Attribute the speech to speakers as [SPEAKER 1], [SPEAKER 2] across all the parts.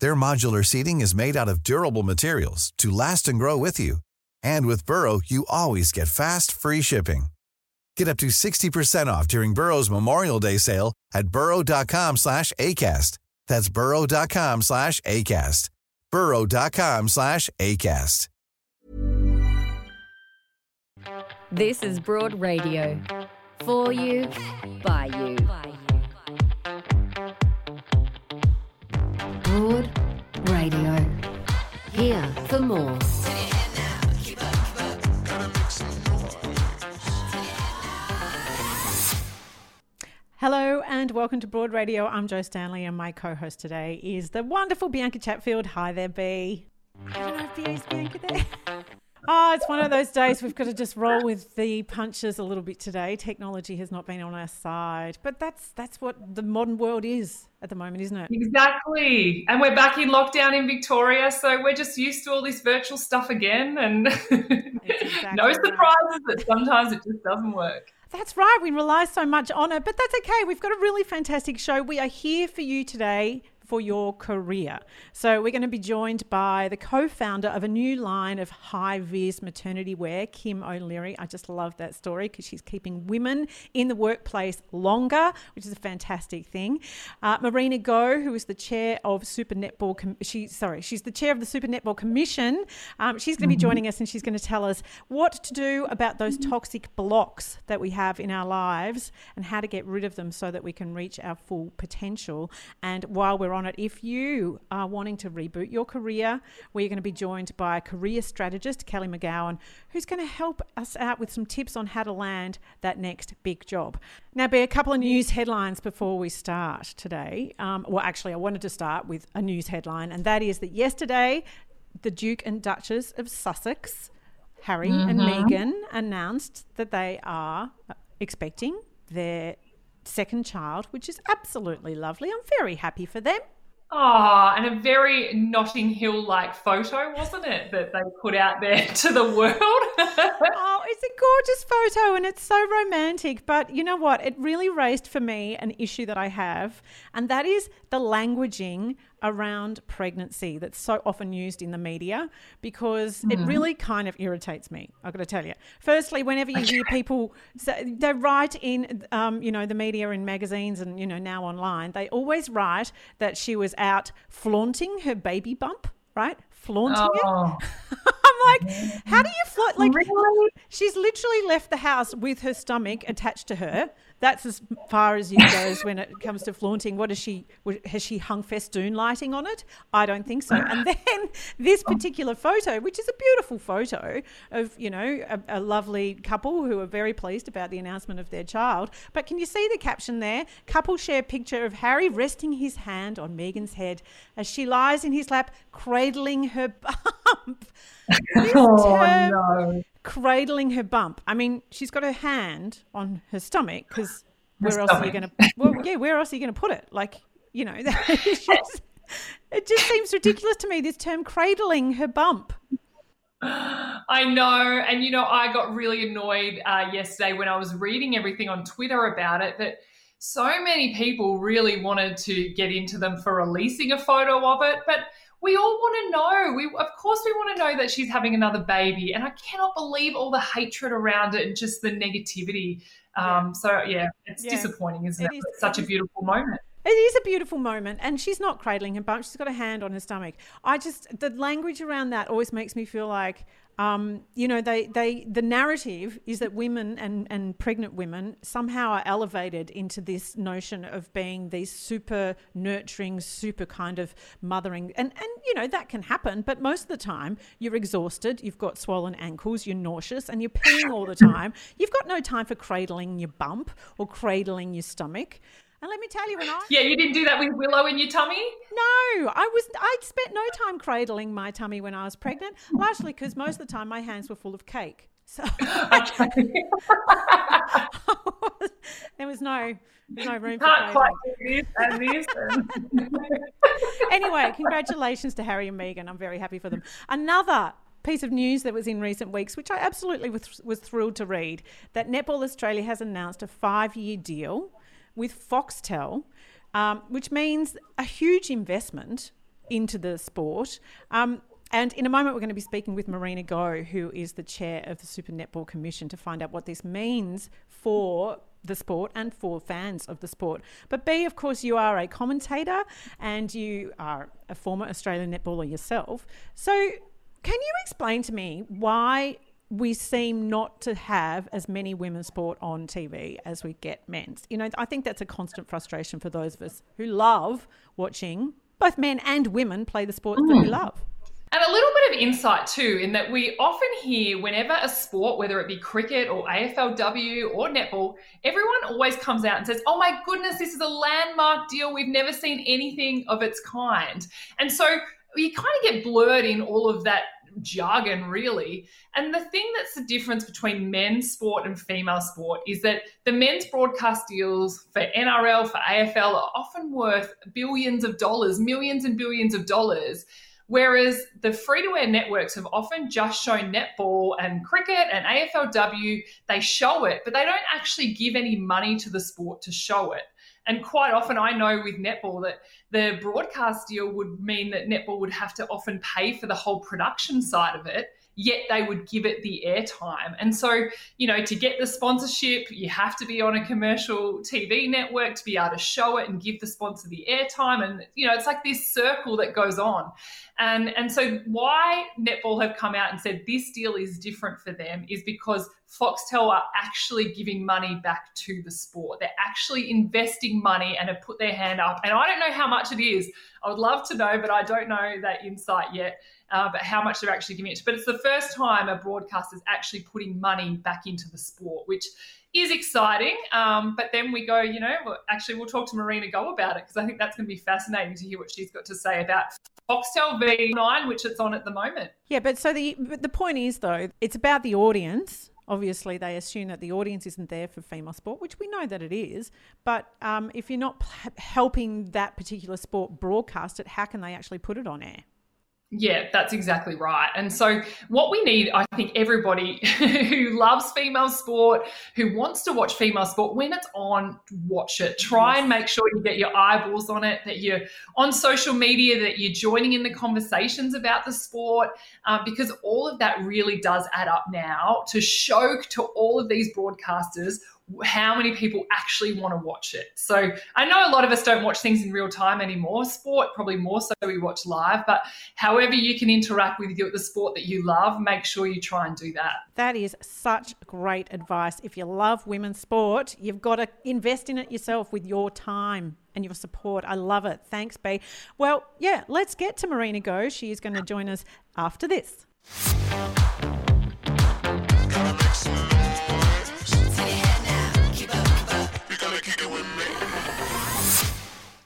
[SPEAKER 1] Their modular seating is made out of durable materials to last and grow with you. And with Burrow, you always get fast, free shipping. Get up to 60% off during Burrow's Memorial Day sale at burrow.com slash ACAST. That's burrow.com slash ACAST. burrow.com slash ACAST.
[SPEAKER 2] This is Broad Radio. For you, by you. Broad Radio. Here for more.
[SPEAKER 3] Hello and welcome to Broad Radio. I'm Jo Stanley, and my co-host today is the wonderful Bianca Chatfield. Hi there, B. Bianca there. Oh, it's one of those days we've got to just roll with the punches a little bit today. Technology has not been on our side, but that's that's what the modern world is at the moment, isn't it?
[SPEAKER 4] Exactly. And we're back in lockdown in Victoria, so we're just used to all this virtual stuff again and
[SPEAKER 3] exactly
[SPEAKER 4] no
[SPEAKER 3] right.
[SPEAKER 4] surprises that sometimes it just doesn't work.
[SPEAKER 3] That's right. We rely so much on it, but that's okay. We've got a really fantastic show. We are here for you today for your career. So we're going to be joined by the co-founder of a new line of high vis maternity wear, Kim O'Leary. I just love that story because she's keeping women in the workplace longer, which is a fantastic thing. Uh, Marina Go, who is the chair of Super Netball, Com- she sorry, she's the chair of the Super Netball Commission. Um, she's going to be joining us and she's going to tell us what to do about those toxic blocks that we have in our lives and how to get rid of them so that we can reach our full potential. And while we're on it, if you are wanting to reboot your career, we're going to be joined by career strategist Kelly McGowan, who's going to help us out with some tips on how to land that next big job. Now, be a couple of news headlines before we start today. Um, well, actually, I wanted to start with a news headline, and that is that yesterday, the Duke and Duchess of Sussex, Harry and Meghan, announced that they are expecting their second child, which is absolutely lovely. I'm very happy for them.
[SPEAKER 4] Oh, and a very Notting Hill like photo, wasn't it, that they put out there to the world?
[SPEAKER 3] oh, it's a gorgeous photo and it's so romantic. But you know what? It really raised for me an issue that I have, and that is the languaging around pregnancy that's so often used in the media because it really kind of irritates me. I've got to tell you. Firstly, whenever you hear people say, they write in, um, you know, the media in magazines and you know now online, they always write that she was out flaunting her baby bump, right? Flaunting it.
[SPEAKER 4] oh,
[SPEAKER 3] I'm like, how do you flaunt? Like,
[SPEAKER 4] really?
[SPEAKER 3] she's literally left the house with her stomach attached to her. That's as far as it goes when it comes to flaunting. What is she? Has she hung festoon lighting on it? I don't think so. And then this oh. particular photo, which is a beautiful photo of you know a, a lovely couple who are very pleased about the announcement of their child. But can you see the caption there? Couple share picture of Harry resting his hand on Meghan's head as she lies in his lap, cradling her bump. This
[SPEAKER 4] Oh,
[SPEAKER 3] term,
[SPEAKER 4] no.
[SPEAKER 3] Cradling her bump. I mean, she's got her hand on her stomach because
[SPEAKER 4] Her
[SPEAKER 3] where else are you going to? Well, yeah, where else are you going to put it? Like, you know, just- it just seems ridiculous to me. This term, cradling her bump.
[SPEAKER 4] I know. And, you know, I got really annoyed uh, yesterday when I was reading everything on Twitter about it that so many people really wanted to get into them for releasing a photo of it. But we all want to know. We, of course, we want to know that she's having another baby. And I cannot believe all the hatred around it and just the negativity. Um, So, yeah, it's
[SPEAKER 3] Yeah.
[SPEAKER 4] disappointing, isn't
[SPEAKER 3] It
[SPEAKER 4] it?
[SPEAKER 3] is-
[SPEAKER 4] It's such a beautiful moment.
[SPEAKER 3] It is a beautiful moment, and she's not cradling her bump. She's got a hand on her stomach. I just the language around that always makes me feel like um, you know, they, they the narrative is that women and, and pregnant women somehow are elevated into this notion of being these super nurturing, super kind of mothering. And, and you know, that can happen, but most of the time you're exhausted, you've got swollen ankles, you're nauseous, and you're peeing all the time. You've got no time for cradling your bump or cradling your stomach. And let me tell you, when I
[SPEAKER 4] yeah, you didn't do that with Willow in your tummy.
[SPEAKER 3] No, I was. I'd spent no time cradling my tummy when I was pregnant, largely because most of the time my hands were full of cake. So there was no, there's no room
[SPEAKER 4] Can't
[SPEAKER 3] for
[SPEAKER 4] quite
[SPEAKER 3] cradling.
[SPEAKER 4] do this and
[SPEAKER 3] anyway, congratulations to Harry and Meghan. I'm very happy for them. Another piece of news that was in recent weeks, which I absolutely was, was thrilled to read, that Netball Australia has announced a five-year deal with Foxtel, um, which means a huge investment into the sport. Um, and in a moment, we're going to be speaking with Marina Go, who is the chair of the Super Netball Commission, to find out what this means for the sport and for fans of the sport. But B, of course, you are a commentator and you are a former Australian netballer yourself. So, can you explain to me why we seem not to have as many women's sport on TV as we get men's? You know, I think that's a constant frustration for those of us who love watching both men and women play the sports that we mm. love.
[SPEAKER 4] And a little bit of insight too, in that we often hear whenever a sport, whether it be cricket or AFLW or netball, everyone always comes out and says, Oh my goodness, this is a landmark deal. We've never seen anything of its kind. And so you kind of get blurred in all of that jargon, really. And the thing that's the difference between men's sport and female sport is that the men's broadcast deals for NRL, for AFL are often worth billions of dollars, millions and billions of dollars. Whereas the free to air networks have often just shown netball and cricket and AFLW, they show it, but they don't actually give any money to the sport to show it. And quite often, I know with netball that the broadcast deal would mean that netball would have to often pay for the whole production side of it yet they would give it the airtime. And so, you know, to get the sponsorship, you have to be on a commercial TV network to be able to show it and give the sponsor the airtime. And, you know, it's like this circle that goes on. And, and so, why Netball have come out and said this deal is different for them is because Foxtel are actually giving money back to the sport. They're actually investing money and have put their hand up. And I don't know how much it is. I would love to know, but I don't know that insight yet uh, but how much they're actually giving it. But it's the first time a broadcaster is actually putting money back into the sport, which is exciting. Um, but then we go, you know, well, actually, we'll talk to Marina Go about it because I think that's going to be fascinating to hear what she's got to say about Foxtel V9, which it's on at the moment.
[SPEAKER 3] Yeah, but so the the point is though, it's about the audience. Obviously, they assume that the audience isn't there for female sport, which we know that it is. But um, if you're not p- helping that particular sport broadcast it, how can they actually put it on air?
[SPEAKER 4] Yeah, that's exactly right. And so, what we need, I think, everybody who loves female sport, who wants to watch female sport, when it's on, watch it. Try and make sure you get your eyeballs on it, that you're on social media, that you're joining in the conversations about the sport, uh, because all of that really does add up now to show to all of these broadcasters how many people actually want to watch it. So I know a lot of us don't watch things in real time anymore. Sport, probably more so we watch live, but however you can interact with the sport that you love, make sure you try and do that.
[SPEAKER 3] That is such great advice. If you love women's sport, you've got to invest in it yourself with your time and your support. I love it. Thanks, B. Well, yeah, let's get to Marina Go. She is going to join us after this.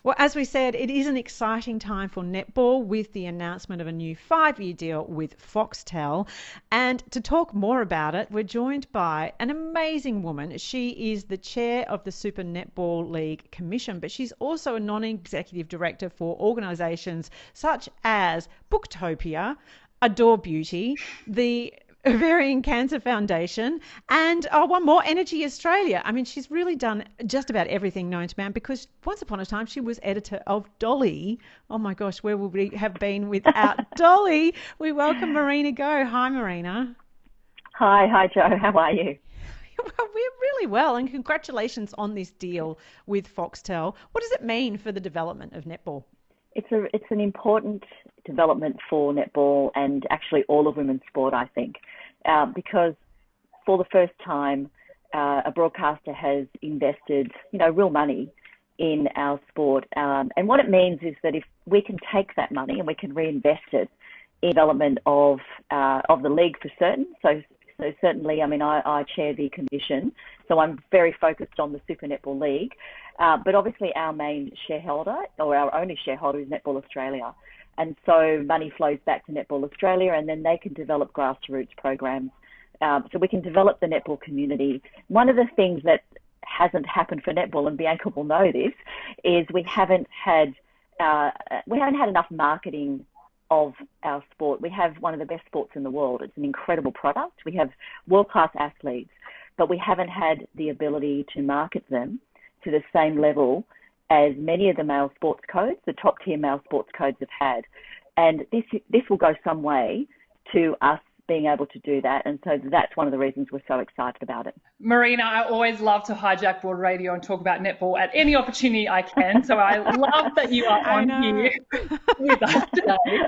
[SPEAKER 3] Well, as we said, it is an exciting time for netball with the announcement of a new five year deal with Foxtel. And to talk more about it, we're joined by an amazing woman. She is the chair of the Super Netball League Commission, but she's also a non executive director for organisations such as Booktopia, Adore Beauty, the Ovarian Cancer Foundation, and oh, one more, Energy Australia. I mean, she's really done just about everything known to man because once upon a time she was editor of Dolly. Oh my gosh, where would we have been without Dolly? We welcome Marina Go. Hi, Marina.
[SPEAKER 5] Hi, hi, Jo. How are you?
[SPEAKER 3] we're really well, and congratulations on this deal with Foxtel. What does it mean for the development of netball?
[SPEAKER 5] It's a it's an important development for netball and actually all of women's sport, I think, uh, because for the first time, uh, a broadcaster has invested, you know, real money in our sport. Um, and what it means is that if we can take that money and we can reinvest it in development of uh, of the league for certain. So so certainly, I mean, I, I chair the commission, so I'm very focused on the Super Netball League. Uh, but obviously, our main shareholder or our only shareholder is Netball Australia. And so money flows back to Netball Australia, and then they can develop grassroots programs. Um, so we can develop the netball community. One of the things that hasn't happened for netball, and Bianca will know this, is we haven't had uh, we haven't had enough marketing of our sport. We have one of the best sports in the world. It's an incredible product. We have world class athletes, but we haven't had the ability to market them to the same level as many of the male sports codes, the top tier male sports codes have had. And this this will go some way to us being able to do that. And so that's one of the reasons we're so excited about it.
[SPEAKER 4] Marina, I always love to hijack Broad Radio and talk about netball at any opportunity I can. So I love that you are on here with us today.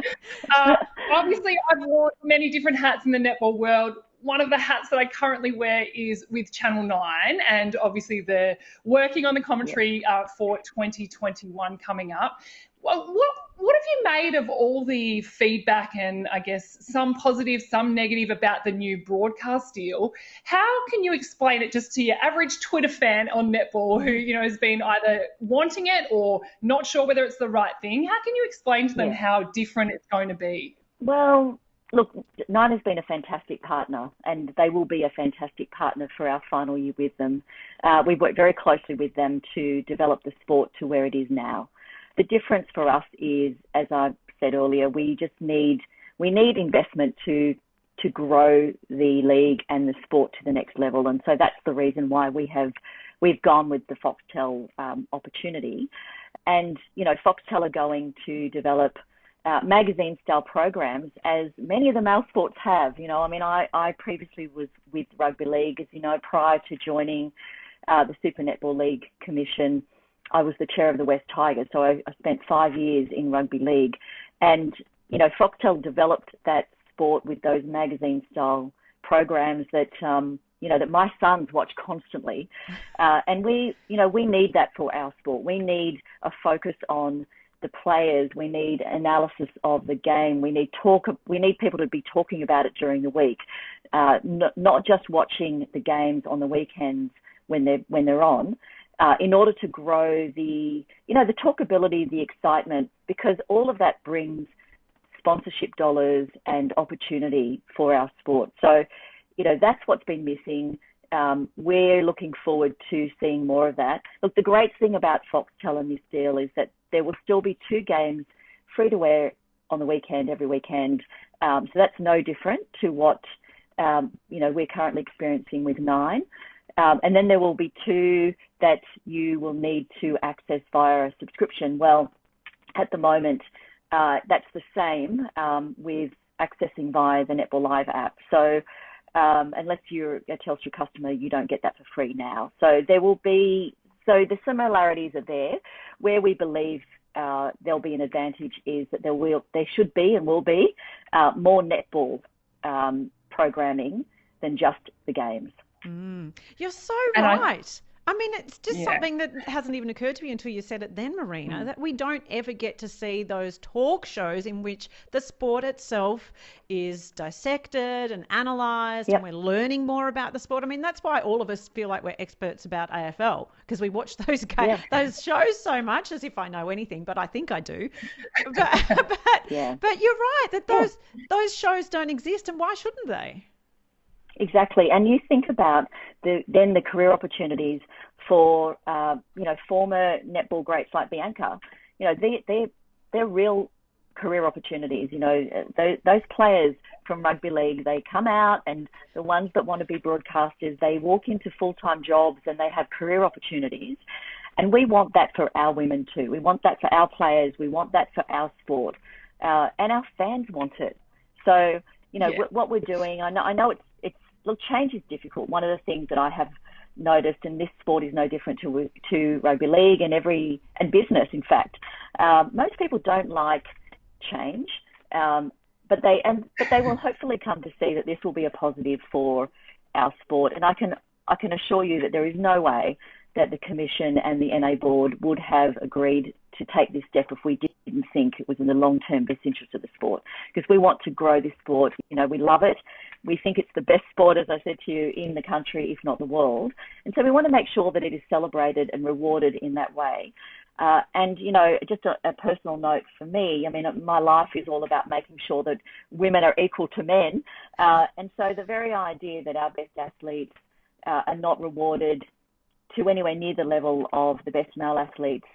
[SPEAKER 4] Uh, obviously, I've worn many different hats in the netball world one of the hats that I currently wear is with Channel 9, and obviously they're working on the commentary uh, for 2021 coming up. Well, what what have you made of all the feedback and I guess some positive, some negative about the new broadcast deal? How can you explain it just to your average Twitter fan on netball who you know has been either wanting it or not sure whether it's the right thing? How can you explain to them yeah. how different it's going to be?
[SPEAKER 5] Well, look, Nine has been a fantastic partner, and they will be a fantastic partner for our final year with them. Uh, we've worked very closely with them to develop the sport to where it is now. The difference for us is, as I said earlier, we just need we need investment to to grow the league and the sport to the next level, and so that's the reason why we have we've gone with the Foxtel um, opportunity. And you know, Foxtel are going to develop uh, magazine style programs as many of the male sports have. You know, I mean, I, I previously was with Rugby League, as you know, prior to joining uh, the Super Netball League Commission. I was the chair of the West Tigers, so I, I spent five years in rugby league. And, you know, Foxtel developed that sport with those magazine style programs that, um, you know, that my sons watch constantly. Uh, and we, you know, we need that for our sport. We need a focus on the players. We need analysis of the game. We need talk. We need people to be talking about it during the week, uh, not, not just watching the games on the weekends when they're when they're on. Uh, in order to grow the, you know, the talkability, the excitement, because all of that brings sponsorship dollars and opportunity for our sport. So, you know, that's what's been missing. Um, we're looking forward to seeing more of that. Look, the great thing about Foxtel and this deal is that there will still be two games free to wear on the weekend every weekend. Um, so that's no different to what um, you know we're currently experiencing with Nine. Um, and then there will be two that you will need to access via a subscription. Well, at the moment, uh, that's the same um, with accessing via the Netball Live app. So um, unless you're a Telstra customer, you don't get that for free now. So there will be so the similarities are there. Where we believe uh, there'll be an advantage is that there will, there should be and will be uh, more netball um, programming than just the games.
[SPEAKER 3] Mm. You're so and right. I, I mean, it's just yeah. something that hasn't even occurred to me until you said it then, Marina, mm. that we don't ever get to see those talk shows in which the sport itself is dissected and analysed yep. and we're learning more about the sport. I mean, that's why all of us feel like we're experts about AFL because we watch those ga- yeah. those shows so much as if I know anything, but I think I do. but, but, yeah. but you're right that those, those shows don't exist and why shouldn't they?
[SPEAKER 5] Exactly, and you think about the, then the career opportunities for uh, you know former netball greats like Bianca. You know they they they're real career opportunities. You know those, those players from rugby league they come out and the ones that want to be broadcasters they walk into full time jobs and they have career opportunities. And we want that for our women too. We want that for our players. We want that for our sport, uh, and our fans want it. So you know yeah. what we're doing. I know I know it's look, change is difficult. One of the things that I have noticed, and this sport is no different to to rugby league and every and business, in fact, um, most people don't like change, um, but they and but they will hopefully come to see that this will be a positive for our sport. And I can I can assure you that there is no way that the commission and the NA board would have agreed to take this step if we didn't think it was in the long-term best interest of the sport. Because we want to grow this sport. You know, we love it. We think it's the best sport, as I said to you, in the country, if not the world. And so we want to make sure that it is celebrated and rewarded in that way. Uh, and, you know, just a, a, personal note for me, I mean, my life is all about making sure that women are equal to men. Uh, and so the very idea that our best athletes uh, are not rewarded to anywhere near the level of the best male athletes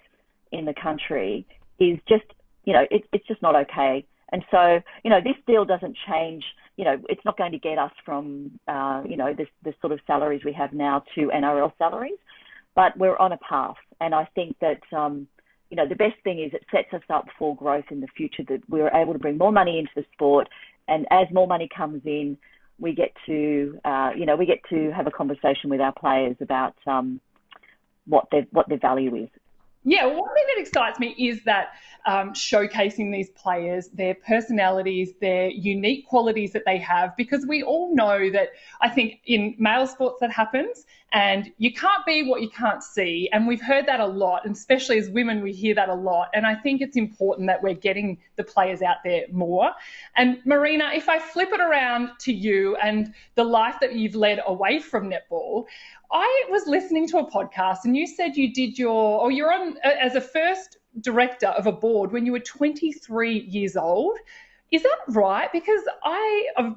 [SPEAKER 5] in the country is just, you know, it, it's just not okay. And so, you know, this deal doesn't change, you know, it's not going to get us from, uh, you know, the, the sort of salaries we have now to NRL salaries but we're on a path. And I think that, um, you know, the best thing is it sets us up for growth in the future that we're able to bring more money into the sport. And as more money comes in, we get to, uh, you know, we get to have a conversation with our players about um, what their what their value is.
[SPEAKER 4] Yeah, one thing that excites me is that um, showcasing these players, their personalities, their unique qualities that they have, because we all know that I think in male sports that happens, and you can't be what you can't see. And we've heard that a lot, and especially as women, we hear that a lot. And I think it's important that we're getting the players out there more. And Marina, if I flip it around to you and the life that you've led away from netball, I was listening to a podcast and you said you did your, or you're on as a first director of a board when you were 23 years old. Is that right? Because I have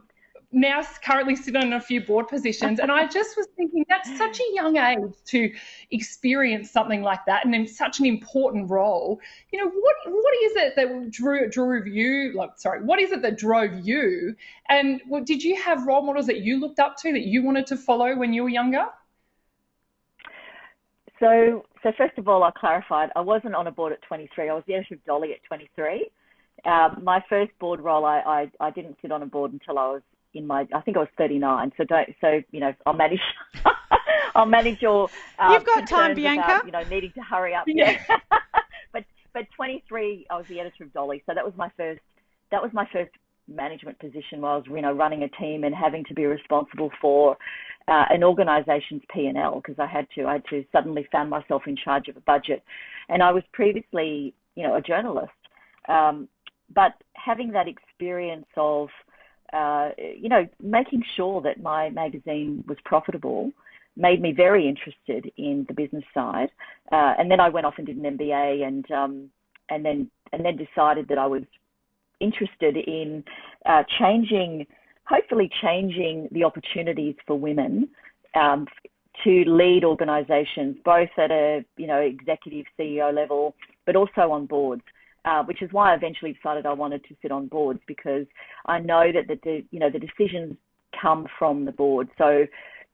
[SPEAKER 4] now currently sit on a few board positions and I just was thinking that's such a young age to experience something like that and in such an important role. You know, what what is it that drew drew you like sorry, what is it that drove you? And did you have role models that you looked up to that you wanted to follow when you were younger?
[SPEAKER 5] So, so first of all, I clarified I wasn't on a board at 23. I was the editor of Dolly at 23. Um, my first board role, I, I, I didn't sit on a board until I was in my, I think I was 39. So don't, so you know, I'll manage, I'll manage your.
[SPEAKER 3] Uh, You've got time, Bianca.
[SPEAKER 5] About, you know, needing to hurry up. Yeah. but but 23, I was the editor of Dolly, so that was my first. That was my first management position was, you know, running a team and having to be responsible for uh, an organisation's P&L because I had to. I had to suddenly found myself in charge of a budget, and I was previously, you know, a journalist. Um, but having that experience of, uh, you know, making sure that my magazine was profitable made me very interested in the business side. Uh, and then I went off and did an MBA, and um, and then and then decided that I was interested in uh, changing hopefully changing the opportunities for women um, to lead organisations, both at a you know executive CEO level, but also on boards. Uh, which is why I eventually decided I wanted to sit on boards because I know that the you know the decisions come from the board. So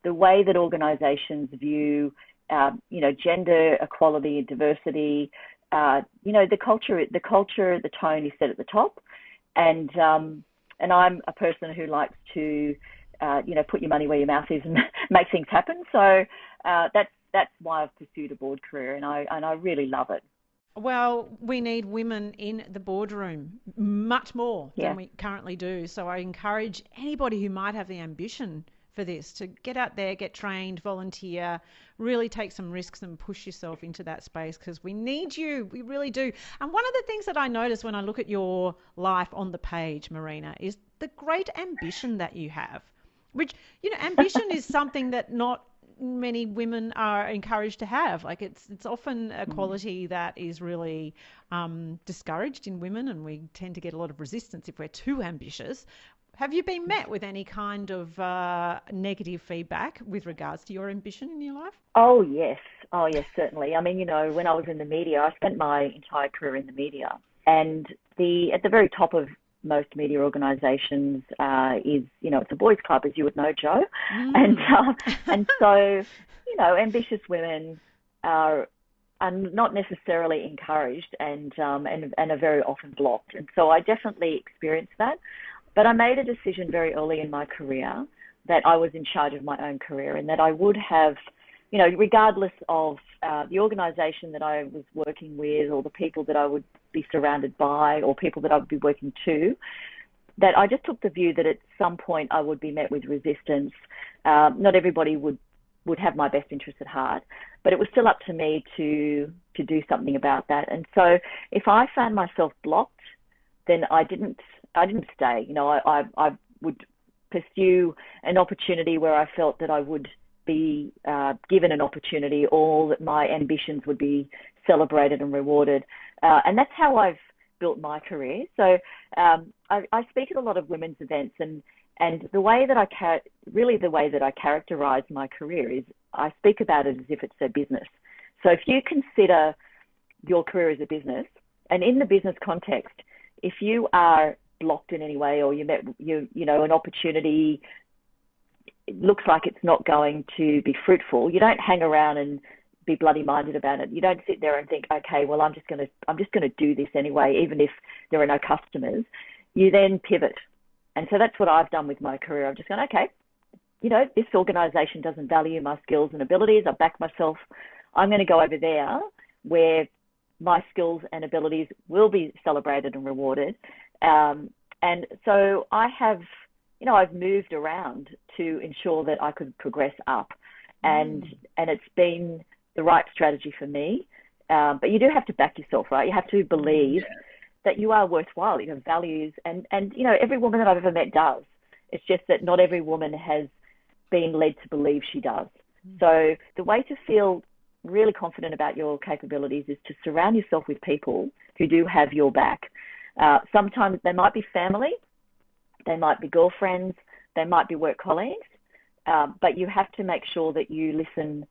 [SPEAKER 5] the way that organisations view uh, you know gender equality and diversity, uh, you know the culture the culture the tone is set at the top, and um, and I'm a person who likes to, uh, you know, put your money where your mouth is and make things happen. So uh, that's that's why I've pursued a board career, and I and I really love it.
[SPEAKER 3] Well, we need women in the boardroom much more
[SPEAKER 5] yeah.
[SPEAKER 3] than we currently do. So I encourage anybody who might have the ambition for this to get out there, get trained, volunteer, really take some risks and push yourself into that space because we need you. We really do. And one of the things that I notice when I look at your life on the page, Marina, is the great ambition that you have. Which, you know, ambition is something that not many women are encouraged to have. Like it's it's often a mm. quality that is really um, discouraged in women, and we tend to get a lot of resistance if we're too ambitious. Have you been met with any kind of uh, negative feedback with regards to your ambition in your life?
[SPEAKER 5] Oh, yes. Oh, yes, certainly. I mean, you know, when I was in the media, I spent my entire career in the media. And the at the very top of most media organisations uh, is, you know, it's a boys' club, as you would know, Jo. Mm. And uh, and so, you know, ambitious women are are not necessarily encouraged and um, and and are very often blocked. And so I definitely experienced that. But I made a decision very early in my career that I was in charge of my own career and that I would have, you know, regardless of uh, the organisation that I was working with or the people that I would be surrounded by or people that I would be working to, that I just took the view that at some point I would be met with resistance. Uh, not everybody would would have my best interest at heart, but it was still up to me to to do something about that. And so, if I found myself blocked, then I didn't I didn't stay. You know, I I, I would pursue an opportunity where I felt that I would be uh, given an opportunity, or that my ambitions would be celebrated and rewarded. Uh, and that's how I've built my career. So um, I, I, speak at a lot of women's events, and and the way that I char- really the way that I characterize my career is I speak about it as if it's a business. So if you consider your career as a business, and in the business context, if you are blocked in any way or you met you you know an opportunity it looks like it's not going to be fruitful. You don't hang around and be bloody minded about it. You don't sit there and think okay well i'm just going to i'm just going to do this anyway even if there are no customers. You then pivot. And so that's what i've done with my career. I've just gone okay you know this organization doesn't value my skills and abilities. I back myself. I'm going to go over there where my skills and abilities will be celebrated and rewarded um, and so I have, you know, I've moved around to ensure that I could progress up, and mm. and it's been the right strategy for me. Um, but you do have to back yourself, right? You have to believe yeah. that you are worthwhile. You have values, and and you know, every woman that I've ever met does. It's just that not every woman has been led to believe she does. Mm. So the way to feel really confident about your capabilities is to surround yourself with people who do have your back. Uh, sometimes they might be family, they might be girlfriends, they might be work colleagues, uh, but you have to make sure that you listen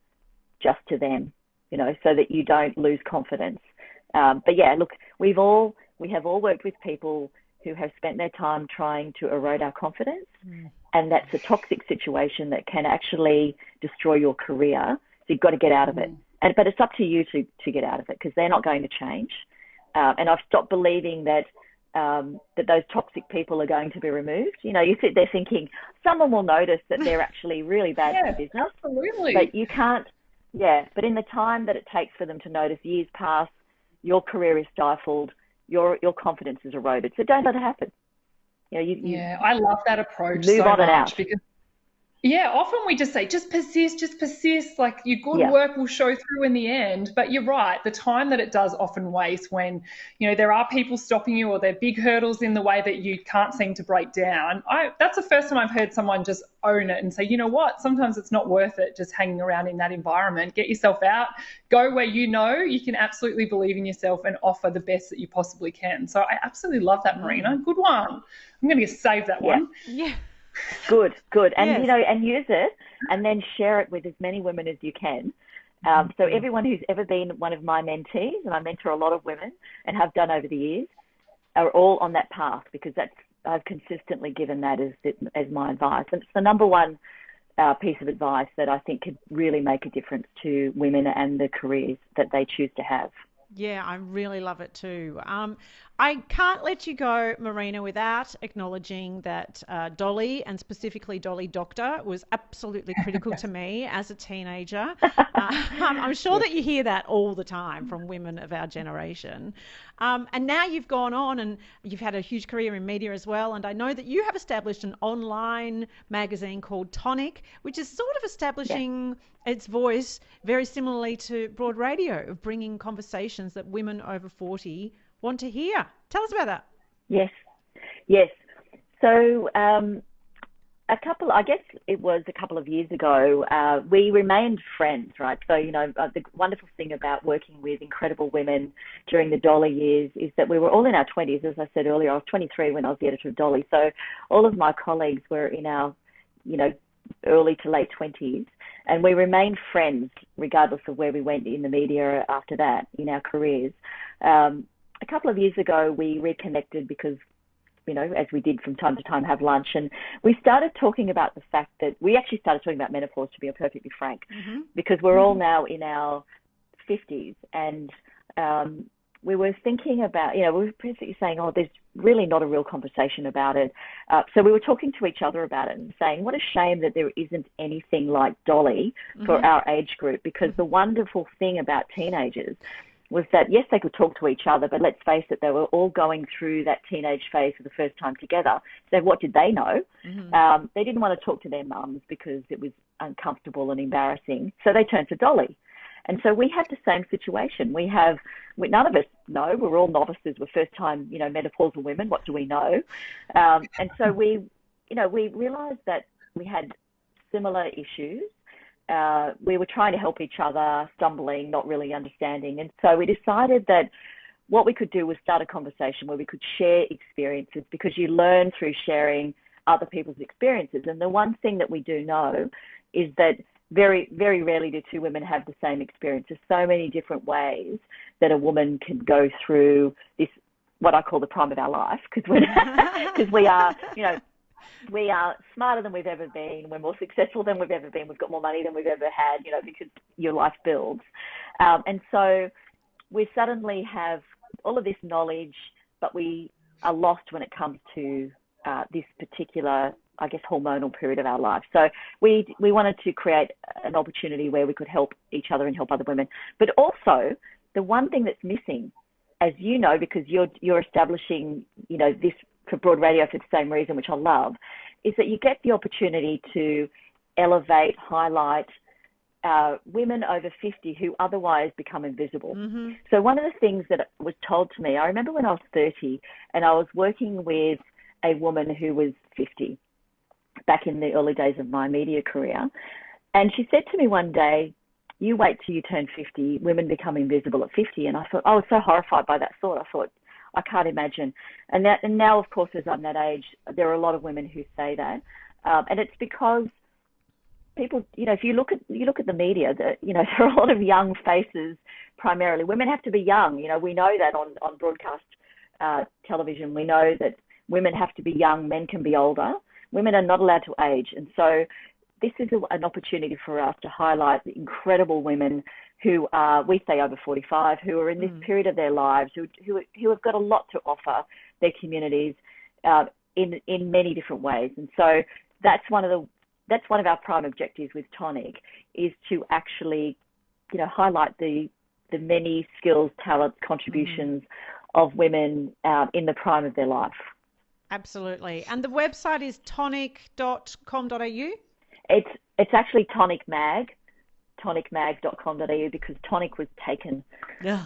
[SPEAKER 5] just to them, you know, so that you don't lose confidence. Um, but yeah, look, we've all we have all worked with people who have spent their time trying to erode our confidence, mm. and that's a toxic situation that can actually destroy your career. So you've got to get out of it. Mm. And but it's up to you to to get out of it because they're not going to change. Um, and I've stopped believing that um, that those toxic people are going to be removed. You know, you sit there thinking someone will notice that they're actually really bad
[SPEAKER 4] yeah,
[SPEAKER 5] for business.
[SPEAKER 4] Absolutely.
[SPEAKER 5] But you can't. Yeah, but in the time that it takes for them to notice, years pass, your career is stifled, your your confidence is eroded. So don't let it happen. You know, you, you
[SPEAKER 4] yeah, I love that approach
[SPEAKER 5] move
[SPEAKER 4] so
[SPEAKER 5] on and out.
[SPEAKER 4] because yeah, often we just say, just persist, just persist. Like your good
[SPEAKER 5] yeah.
[SPEAKER 4] work will show through in the end. But you're right, the time that it does often waste when, you know, there are people stopping you or there are big hurdles in the way that you can't seem to break down. I that's the first time I've heard someone just own it and say, you know what, sometimes it's not worth it just hanging around in that environment. Get yourself out, go where you know you can absolutely believe in yourself and offer the best that you possibly can. So I absolutely love that, Marina. Mm. Good one. I'm going to save that
[SPEAKER 3] yeah.
[SPEAKER 4] one.
[SPEAKER 3] Yeah.
[SPEAKER 5] Good, good, and
[SPEAKER 3] yes.
[SPEAKER 5] you know, and use it, and then share it with as many women as you can. Um, so everyone who's ever been one of my mentees, and I mentor a lot of women and have done over the years, are all on that path because that's I've consistently given that as as my advice, and it's the number one uh, piece of advice that I think could really make a difference to women and the careers that they choose to have.
[SPEAKER 3] Yeah, I really love it too. Um, I can't let you go, Marina, without acknowledging that uh, Dolly, and specifically Dolly Doctor, was absolutely critical to me as a teenager. Uh, I'm sure that you hear that all the time from women of our generation. Um, and now you've gone on and you've had a huge career in media as well. And I know that you have established an online magazine called Tonic, which is sort of establishing yeah. its voice very similarly to Broad Radio, of bringing conversations that women over 40 want to hear. Tell us about that.
[SPEAKER 5] Yes, yes. So um, a couple, I guess it was a couple of years ago, uh, we remained friends, right? So, you know, uh, the wonderful thing about working with incredible women during the Dolly years is that we were all in our 20s. As I said earlier, I was 23 when I was the editor of Dolly. So all of my colleagues were in our, you know, early to late 20s. And we remained friends regardless of where we went in the media after that in our careers. Um, a couple of years ago, we reconnected because, you know, as we did from time to time, have lunch, and we started talking about the fact that we actually started talking about menopause, to be perfectly frank,
[SPEAKER 3] mm-hmm.
[SPEAKER 5] because we're all now in our 50s, and um, we were thinking about, you know, we were basically saying, oh, there's really not a real conversation about it. Uh, so we were talking to each other about it and saying, what a shame that there isn't anything like Dolly for mm-hmm. our age group, because the wonderful thing about teenagers was that yes, they could talk to each other, but let's face it, they were all going through that teenage phase for the first time together. So what did they know? Mm-hmm. Um, they didn't want to talk to their mums because it was uncomfortable and embarrassing. So they turned to Dolly. And so we have the same situation. We have, we, none of us know. We're all novices. We're first time, you know, menopausal women. What do we know? Um, and so we, you know, we realised that we had similar issues. Uh, we were trying to help each other, stumbling, not really understanding. And so we decided that what we could do was start a conversation where we could share experiences because you learn through sharing other people's experiences. And the one thing that we do know is that very, very rarely do two women have the same experience. There's so many different ways that a woman can go through this, what I call the prime of our life, because because we are, you know, we are smarter than we've ever been. We're more successful than we've ever been. We've got more money than we've ever had, you know, because your life builds. Um, and so we suddenly have all of this knowledge, but we are lost when it comes to uh, this particular I guess, hormonal period of our life. So we we wanted to create an opportunity where we could help each other and help other women. But also, the one thing that's missing, as you know, because you're you're establishing, you know, this for broad radio for the same reason, which I love, is that you get the opportunity to elevate, highlight. Uh, women over 50 who otherwise become invisible. Mm-hmm. So, one of the things that was told to me, I remember when I was 30 and I was working with a woman who was 50 back in the early days of my media career. And she said to me one day, You wait till you turn 50, women become invisible at 50. And I thought, I was so horrified by that thought. I thought, I can't imagine. And that, and now, of course, as I'm that age, there are a lot of women who say that, um, and it's because people, you know, if you look at you look at the media, that you know there are a lot of young faces primarily. Women have to be young. You know, we know that on on broadcast uh, television. We know that women have to be young, men can be older women are not allowed to age. And so this is a, an opportunity for us to highlight the incredible women who are, we say over 45, who are in this mm. period of their lives, who, who, who have got a lot to offer their communities uh, in, in many different ways. And so that's one of the, that's one of our prime objectives with Tonic is to actually, you know, highlight the, the many skills, talents, contributions mm. of women uh, in the prime of their life.
[SPEAKER 3] Absolutely. And the website is tonic.com.au?
[SPEAKER 5] It's it's actually Tonic Mag, tonicmag.com.au because tonic was taken.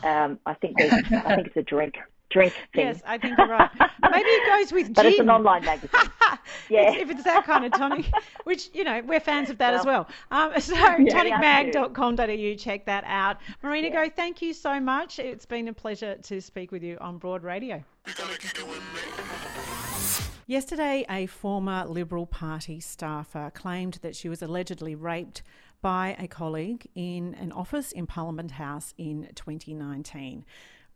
[SPEAKER 5] Um, I think I think it's a drink drink thing.
[SPEAKER 3] Yes, I think you're right. Maybe it goes with gin.
[SPEAKER 5] But it's an online magazine.
[SPEAKER 3] yeah. if it's that kind of tonic, which, you know, we're fans of that well, as well. Um, so yeah, tonicmag.com.au, check that out. Marina yeah. Go, thank you so much. It's been a pleasure to speak with you on Broad Radio. Yesterday, a former Liberal Party staffer claimed that she was allegedly raped by a colleague in an office in Parliament House in 2019.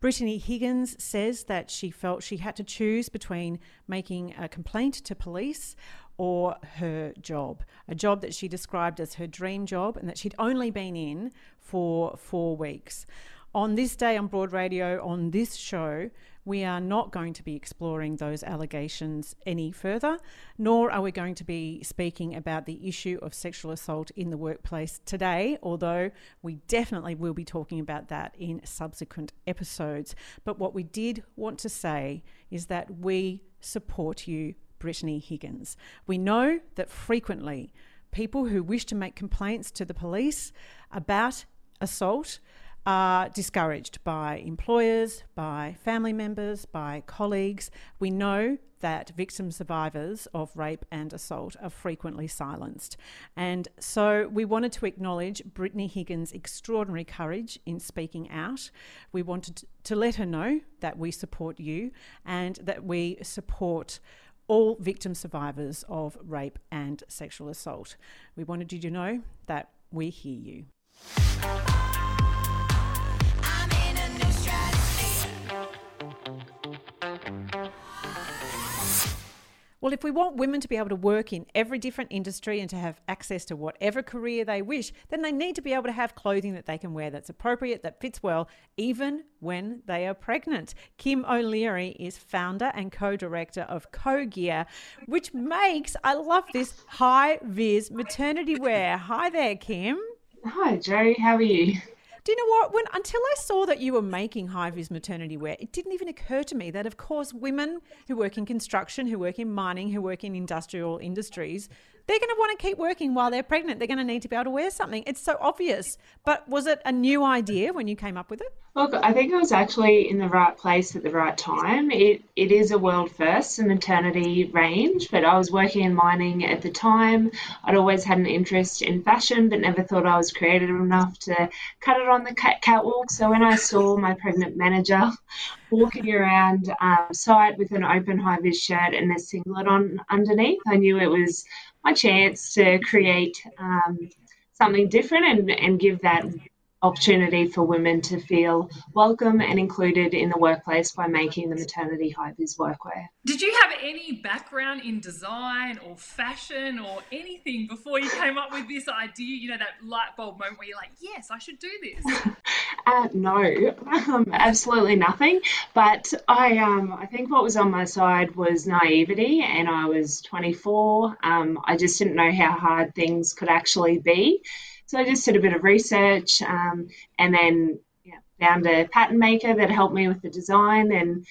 [SPEAKER 3] Brittany Higgins says that she felt she had to choose between making a complaint to police or her job, a job that she described as her dream job and that she'd only been in for four weeks. On this day on Broad Radio, on this show, we are not going to be exploring those allegations any further, nor are we going to be speaking about the issue of sexual assault in the workplace today, although we definitely will be talking about that in subsequent episodes. But what we did want to say is that we support you, Brittany Higgins. We know that frequently people who wish to make complaints to the police about assault are discouraged by employers, by family members, by colleagues. We know that victim survivors of rape and assault are frequently silenced. And so we wanted to acknowledge Brittany Higgins' extraordinary courage in speaking out. We wanted to let her know that we support you and that we support all victim survivors of rape and sexual assault. We wanted you to know that we hear you. Well, if we want women to be able to work in every different industry and to have access to whatever career they wish, then they need to be able to have clothing that they can wear that's appropriate, that fits well, even when they are pregnant. Kim O'Leary is founder and co director of CoGear, which makes, I love this, high vis maternity wear. Hi there, Kim.
[SPEAKER 6] Hi, Jo. How are you?
[SPEAKER 3] Do you know what? When until I saw that you were making high vis maternity wear, it didn't even occur to me that, of course, women who work in construction, who work in mining, who work in industrial industries, they're going to want to keep working while they're pregnant. They're going to need to be able to wear something. It's so obvious. But was it a new idea when you came up with it?
[SPEAKER 6] Look, I think it was actually in the right place at the right time. It it is a world first, a maternity range, but I was working in mining at the time. I'd always had an interest in fashion, but never thought I was creative enough to cut it on the catwalk. So when I saw my pregnant manager walking around um, site with an open high vis shirt and a singlet on underneath, I knew it was my chance to create um, something different and, and give that opportunity for women to feel welcome and included in the workplace by making the maternity vis workwear.
[SPEAKER 4] Did you have any background in design or fashion or anything before you came up with this idea? You know, that light bulb moment where you're like, yes, I should do this.
[SPEAKER 6] uh, no, um, absolutely nothing. But I, um, I think what was on my side was naivety, and I was 24. Um, I just didn't know how hard things could actually be. So I just did a bit of research um, and then yeah, found a pattern maker that helped me with the design and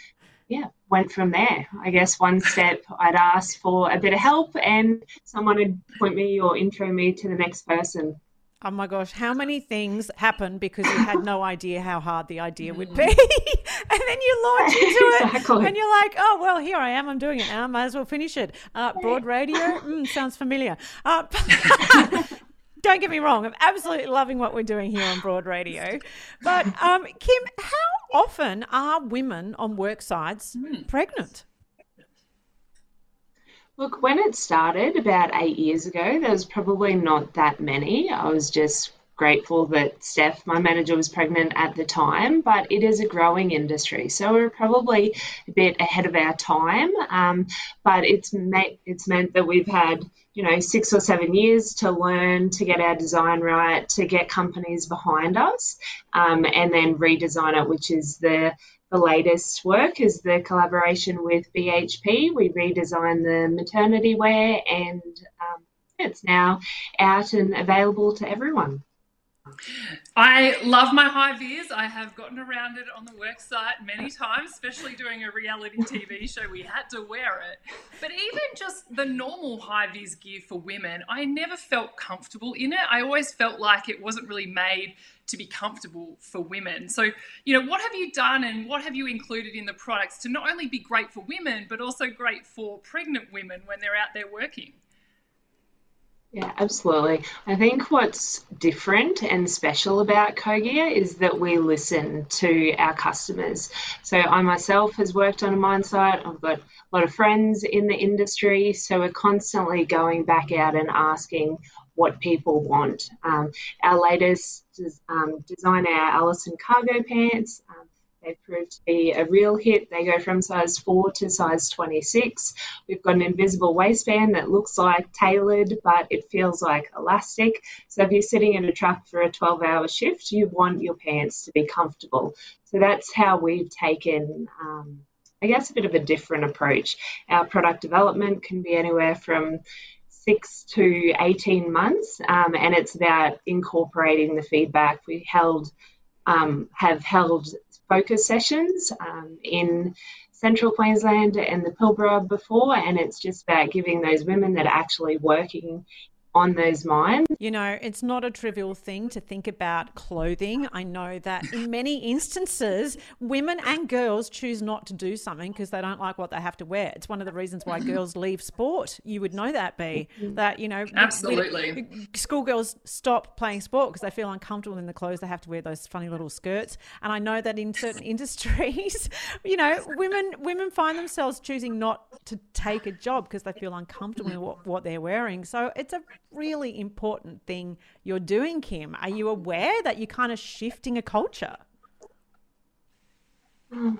[SPEAKER 6] yeah, went from there. I guess one step I'd ask for a bit of help and someone would point me or intro me to the next person.
[SPEAKER 3] Oh my gosh, how many things happen because you had no idea how hard the idea would be? and then you launch into exactly. it and you're like, oh, well, here I am. I'm doing it now. I might as well finish it. Uh, broad radio mm, sounds familiar. Uh, don't get me wrong, I'm absolutely loving what we're doing here on Broad Radio. But um, Kim, how often are women on work sites mm. pregnant?
[SPEAKER 6] Look, when it started about eight years ago, there was probably not that many. I was just grateful that Steph, my manager, was pregnant at the time, but it is a growing industry. So we're probably a bit ahead of our time. Um, but it's, me- it's meant that we've had you know, six or seven years to learn to get our design right, to get companies behind us, um, and then redesign it, which is the the latest work is the collaboration with BHP. We redesigned the maternity wear, and um, it's now out and available to everyone.
[SPEAKER 4] I love my high vis. I have gotten around it on the work site many times, especially doing a reality TV show. We had to wear it. But even just the normal high vis gear for women, I never felt comfortable in it. I always felt like it wasn't really made to be comfortable for women. So, you know, what have you done and what have you included in the products to not only be great for women, but also great for pregnant women when they're out there working?
[SPEAKER 6] Yeah, absolutely. I think what's different and special about CoGear is that we listen to our customers. So I myself has worked on a mine site. I've got a lot of friends in the industry, so we're constantly going back out and asking what people want. Um, our latest um, design, our Allison cargo pants. Um, They've proved to be a real hit. They go from size 4 to size 26. We've got an invisible waistband that looks like tailored, but it feels like elastic. So if you're sitting in a truck for a 12 hour shift, you want your pants to be comfortable. So that's how we've taken. Um, I guess a bit of a different approach. Our product development can be anywhere from six to 18 months, um, and it's about incorporating the feedback. We held um, have held focus sessions um, in central Queensland and the Pilbara before, and it's just about giving those women that are actually working on those minds.
[SPEAKER 3] You know, it's not a trivial thing to think about clothing. I know that in many instances, women and girls choose not to do something because they don't like what they have to wear. It's one of the reasons why girls leave sport. You would know that, B. Mm-hmm. That, you know,
[SPEAKER 4] absolutely.
[SPEAKER 3] Schoolgirls stop playing sport because they feel uncomfortable in the clothes they have to wear those funny little skirts. And I know that in certain industries, you know, women women find themselves choosing not to take a job because they feel uncomfortable in what, what they're wearing. So it's a really important thing you're doing, Kim. Are you aware that you're kind of shifting a culture? Mm.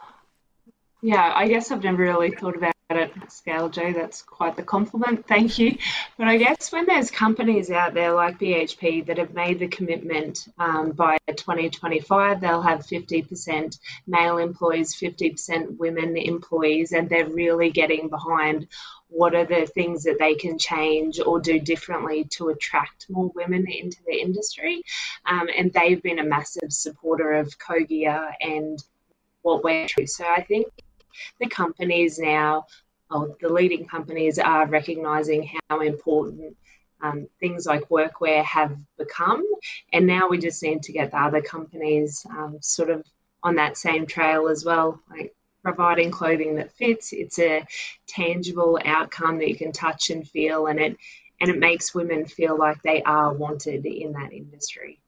[SPEAKER 6] Yeah, I guess I've never really thought about it scale, Jo. That's quite the compliment. Thank you. But I guess when there's companies out there like BHP that have made the commitment um, by 2025, they'll have 50% male employees, 50% women employees, and they're really getting behind what are the things that they can change or do differently to attract more women into the industry. Um, and they've been a massive supporter of Kogia and what we're through. So I think the companies now, or the leading companies, are recognizing how important um, things like workwear have become. And now we just need to get the other companies um, sort of on that same trail as well. Like providing clothing that fits. It's a tangible outcome that you can touch and feel, and it and it makes women feel like they are wanted in that industry.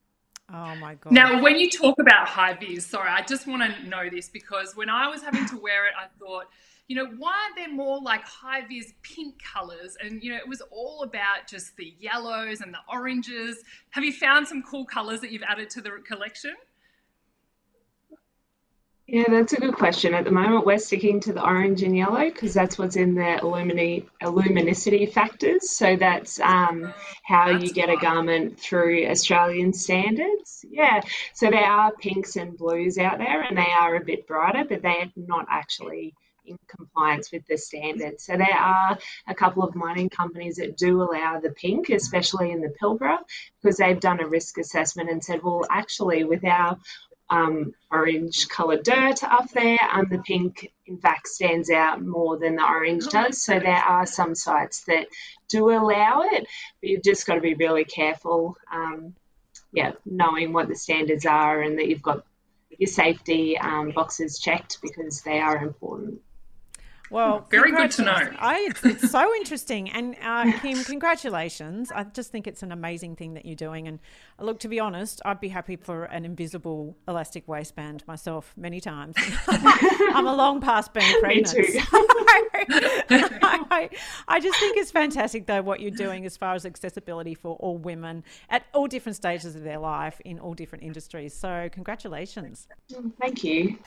[SPEAKER 3] Oh my god!
[SPEAKER 4] Now, when you talk about high vis, sorry, I just want to know this because when I was having to wear it, I thought, you know, why aren't there more like high vis pink colors? And you know, it was all about just the yellows and the oranges. Have you found some cool colors that you've added to the collection?
[SPEAKER 6] Yeah, that's a good question. At the moment, we're sticking to the orange and yellow because that's what's in the illumini- illuminicity factors. So that's um, how that's you get a garment through Australian standards. Yeah, so there are pinks and blues out there, and they are a bit brighter, but they're not actually in compliance with the standards. So there are a couple of mining companies that do allow the pink, especially in the Pilbara, because they've done a risk assessment and said, well, actually, with our um, orange coloured dirt up there, and the pink, in fact, stands out more than the orange oh, does. So there are some sites that do allow it, but you've just got to be really careful. Um, yeah, knowing what the standards are and that you've got your safety um, boxes checked because they are important.
[SPEAKER 3] Well,
[SPEAKER 4] very good to know.
[SPEAKER 3] I, it's, it's so interesting. And uh, Kim, congratulations. I just think it's an amazing thing that you're doing. And uh, look, to be honest, I'd be happy for an invisible elastic waistband myself many times. I'm a long past being pregnant.
[SPEAKER 6] Me too.
[SPEAKER 3] I, I just think it's fantastic, though, what you're doing as far as accessibility for all women at all different stages of their life in all different industries. So, congratulations.
[SPEAKER 6] Thank you.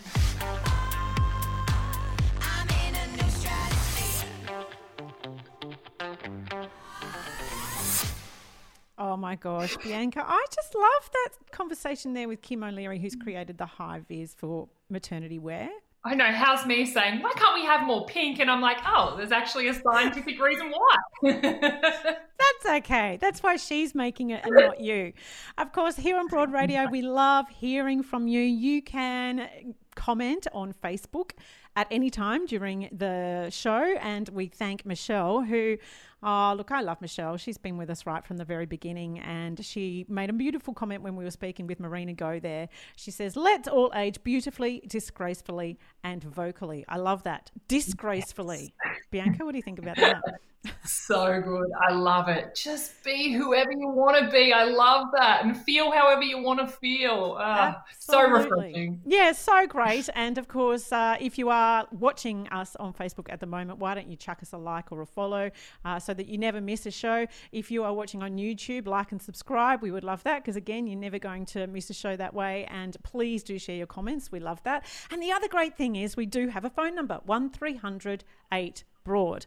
[SPEAKER 3] Oh my gosh, Bianca. I just love that conversation there with Kim O'Leary, who's created the high vis for maternity wear.
[SPEAKER 4] I know. How's me saying, why can't we have more pink? And I'm like, oh, there's actually a scientific reason why.
[SPEAKER 3] That's okay. That's why she's making it and not you. Of course, here on Broad Radio, we love hearing from you. You can comment on Facebook at any time during the show. And we thank Michelle, who Oh, look, I love Michelle. She's been with us right from the very beginning, and she made a beautiful comment when we were speaking with Marina Go there. She says, Let's all age beautifully, disgracefully, and vocally. I love that. Disgracefully. Yes. Bianca, what do you think about that?
[SPEAKER 4] so good. I love it. Just be whoever you want to be. I love that. And feel however you want to feel. Uh, so refreshing.
[SPEAKER 3] Yeah, so great. And of course, uh, if you are watching us on Facebook at the moment, why don't you chuck us a like or a follow uh, so that you never miss a show? If you are watching on YouTube, like and subscribe. We would love that because, again, you're never going to miss a show that way. And please do share your comments. We love that. And the other great thing is we do have a phone number 1300 8 Broad.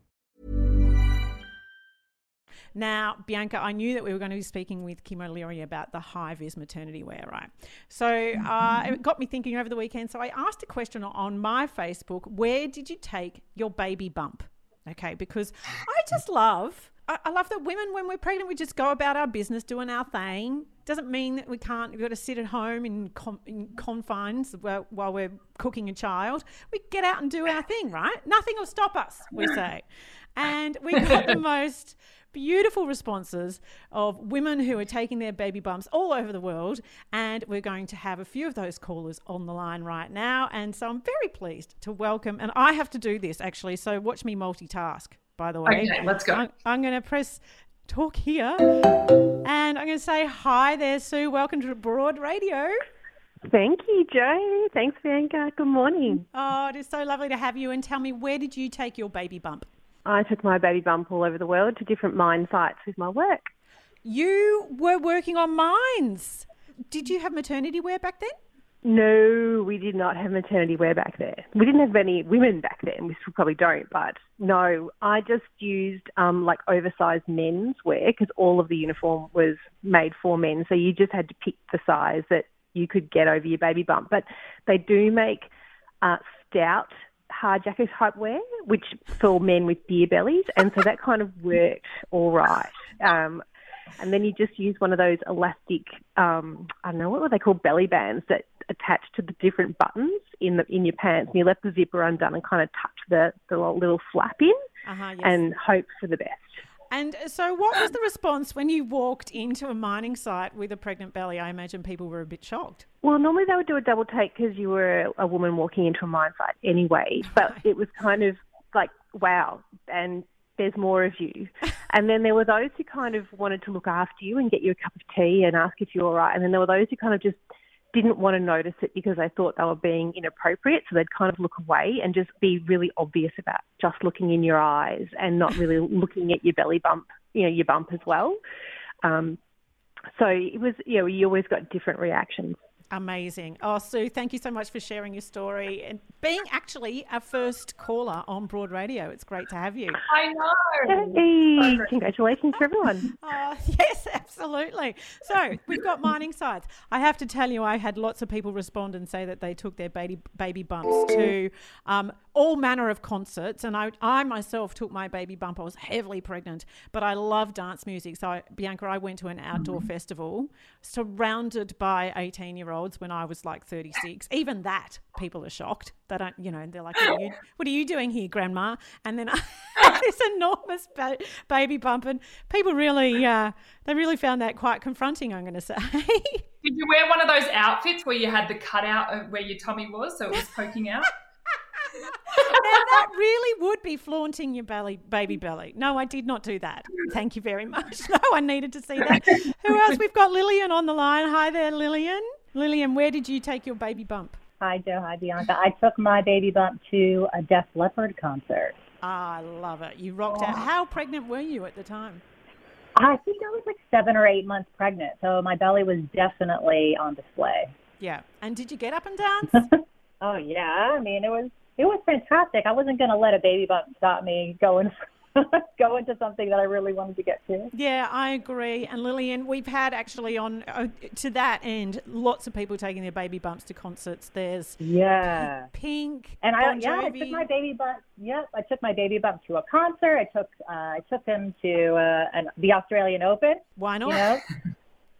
[SPEAKER 3] Now, Bianca, I knew that we were going to be speaking with Kim O'Leary about the high vis maternity wear, right? So uh, it got me thinking over the weekend. So I asked a question on my Facebook where did you take your baby bump? Okay, because I just love. I love that women, when we're pregnant, we just go about our business doing our thing. Doesn't mean that we can't, we've got to sit at home in, com, in confines while, while we're cooking a child. We get out and do our thing, right? Nothing will stop us, we say. And we got the most beautiful responses of women who are taking their baby bumps all over the world. And we're going to have a few of those callers on the line right now. And so I'm very pleased to welcome, and I have to do this actually. So watch me multitask, by the way.
[SPEAKER 4] Okay, let's go.
[SPEAKER 3] I'm, I'm going to press talk here and I'm going to say hi there, Sue. Welcome to Broad Radio.
[SPEAKER 7] Thank you, Jo. Thanks, Bianca. Good morning.
[SPEAKER 3] Oh, it is so lovely to have you. And tell me, where did you take your baby bump?
[SPEAKER 7] I took my baby bump all over the world to different mine sites with my work.
[SPEAKER 3] You were working on mines. Did you have maternity wear back then?
[SPEAKER 7] No, we did not have maternity wear back there. We didn't have many women back then. We still probably don't, but no, I just used um, like oversized men's wear because all of the uniform was made for men. So you just had to pick the size that you could get over your baby bump. But they do make uh, stout hard jacket type wear, which for men with beer bellies, and so that kind of worked all right. Um, and then you just use one of those elastic, um, I don't know what were they called, belly bands that attach to the different buttons in the in your pants, and you let the zipper undone and kind of touch the the little flap in,
[SPEAKER 3] uh-huh, yes.
[SPEAKER 7] and hope for the best.
[SPEAKER 3] And so, what was the response when you walked into a mining site with a pregnant belly? I imagine people were a bit shocked.
[SPEAKER 7] Well, normally they would do a double take because you were a woman walking into a mine site anyway. But it was kind of like, wow, and there's more of you. And then there were those who kind of wanted to look after you and get you a cup of tea and ask if you're all right. And then there were those who kind of just didn't want to notice it because they thought they were being inappropriate. So they'd kind of look away and just be really obvious about just looking in your eyes and not really looking at your belly bump, you know, your bump as well. Um, so it was, you know, you always got different reactions.
[SPEAKER 3] Amazing. Oh, Sue, thank you so much for sharing your story and being actually a first caller on Broad Radio. It's great to have you.
[SPEAKER 4] I know.
[SPEAKER 7] Hey, congratulations to everyone.
[SPEAKER 3] Oh, yes, absolutely. So we've got mining sites. I have to tell you, I had lots of people respond and say that they took their baby baby bumps to um, all manner of concerts. And I, I myself took my baby bump. I was heavily pregnant, but I love dance music. So, I, Bianca, I went to an outdoor festival surrounded by 18 year olds when I was like 36. Even that, people are shocked. They don't, you know, they're like, what are you, what are you doing here, Grandma? And then this enormous ba- baby bump. And people really, uh, they really found that quite confronting, I'm going to say.
[SPEAKER 4] Did you wear one of those outfits where you had the cutout of where your tummy was so it was poking out?
[SPEAKER 3] now that really would be flaunting your belly, baby belly. No, I did not do that. Thank you very much. No, I needed to see that. Who else? We've got Lillian on the line. Hi there, Lillian. Lillian, where did you take your baby bump?
[SPEAKER 8] Hi, Jo. Hi, Bianca. I took my baby bump to a Def Leppard concert.
[SPEAKER 3] Ah, I love it. You rocked out. How pregnant were you at the time?
[SPEAKER 8] I think I was like seven or eight months pregnant, so my belly was definitely on display.
[SPEAKER 3] Yeah. And did you get up and dance?
[SPEAKER 8] oh yeah. I mean, it was it was fantastic. I wasn't going to let a baby bump stop me going go into something that I really wanted to get to.
[SPEAKER 3] Yeah, I agree. And Lillian, we've had actually on uh, to that end lots of people taking their baby bumps to concerts. There's
[SPEAKER 8] yeah,
[SPEAKER 3] Pink,
[SPEAKER 8] and I
[SPEAKER 3] bon
[SPEAKER 8] yeah, I took my baby bump. Yep, I took my baby bump to a concert. I took uh, I took him to uh, an, the Australian Open.
[SPEAKER 3] Why not?
[SPEAKER 8] You know.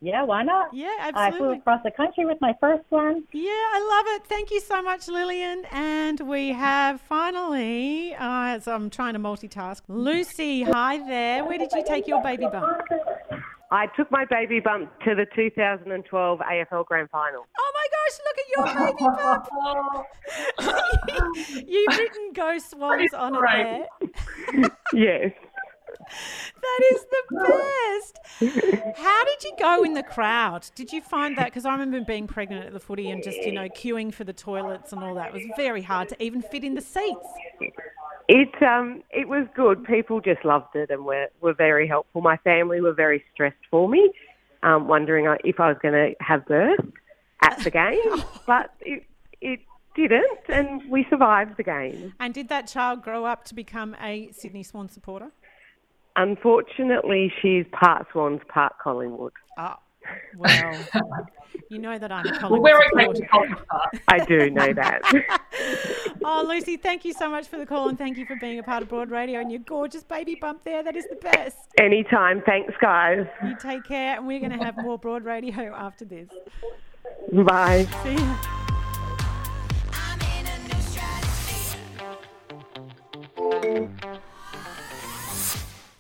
[SPEAKER 8] Yeah, why not?
[SPEAKER 3] Yeah, absolutely.
[SPEAKER 8] I flew across the country with my first one.
[SPEAKER 3] Yeah, I love it. Thank you so much, Lillian. And we have finally, uh, as I'm trying to multitask, Lucy. Hi there. Where did you take your baby bump?
[SPEAKER 9] I took my baby bump to the 2012 AFL Grand Final.
[SPEAKER 3] Oh my gosh, look at your baby bump. You've written Go Swans on it
[SPEAKER 9] yes.
[SPEAKER 3] That is the best. How did you go in the crowd? Did you find that? Because I remember being pregnant at the footy and just, you know, queuing for the toilets and all that. It was very hard to even fit in the seats.
[SPEAKER 9] It um it was good. People just loved it and were were very helpful. My family were very stressed for me, um, wondering if I was going to have birth at the game, but it it didn't, and we survived the game.
[SPEAKER 3] And did that child grow up to become a Sydney Swan supporter?
[SPEAKER 9] Unfortunately, she's part Swans, part Collingwood.
[SPEAKER 3] Oh, well, you know that I'm a
[SPEAKER 4] Well,
[SPEAKER 3] Collingwood
[SPEAKER 4] we're okay
[SPEAKER 3] supporter.
[SPEAKER 4] with Collingwood part.
[SPEAKER 9] I do know that.
[SPEAKER 3] oh, Lucy, thank you so much for the call and thank you for being a part of Broad Radio and your gorgeous baby bump there. That is the best.
[SPEAKER 9] Anytime. Thanks, guys.
[SPEAKER 3] You take care, and we're going to have more Broad Radio after this.
[SPEAKER 9] Bye.
[SPEAKER 3] See ya.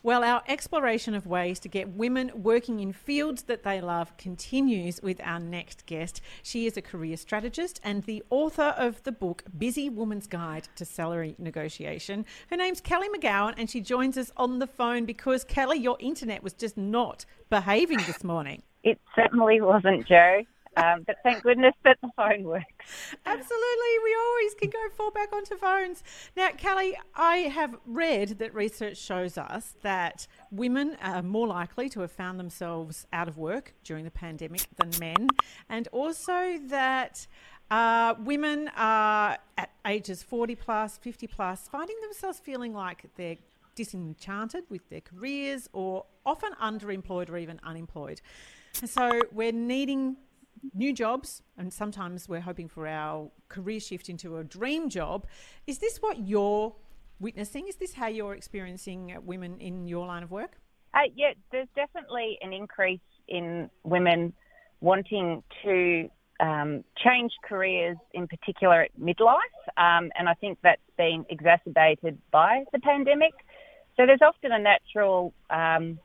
[SPEAKER 3] Well, our exploration of ways to get women working in fields that they love continues with our next guest. She is a career strategist and the author of the book Busy Woman's Guide to Salary Negotiation. Her name's Kelly Magowan, and she joins us on the phone because, Kelly, your internet was just not behaving this morning.
[SPEAKER 10] It certainly wasn't, Jo. Um, but thank goodness that the phone works.
[SPEAKER 3] Absolutely, we always can go fall back onto phones. Now, Kelly, I have read that research shows us that women are more likely to have found themselves out of work during the pandemic than men, and also that uh, women are at ages 40 plus, 50 plus, finding themselves feeling like they're disenchanted with their careers or often underemployed or even unemployed. And so we're needing new jobs and sometimes we're hoping for our career shift into a dream job. Is this what you're witnessing? Is this how you're experiencing women in your line of work?
[SPEAKER 10] Uh, yeah, there's definitely an increase in women wanting to um, change careers, in particular at midlife, um, and I think that's been exacerbated by the pandemic. So there's often a natural um,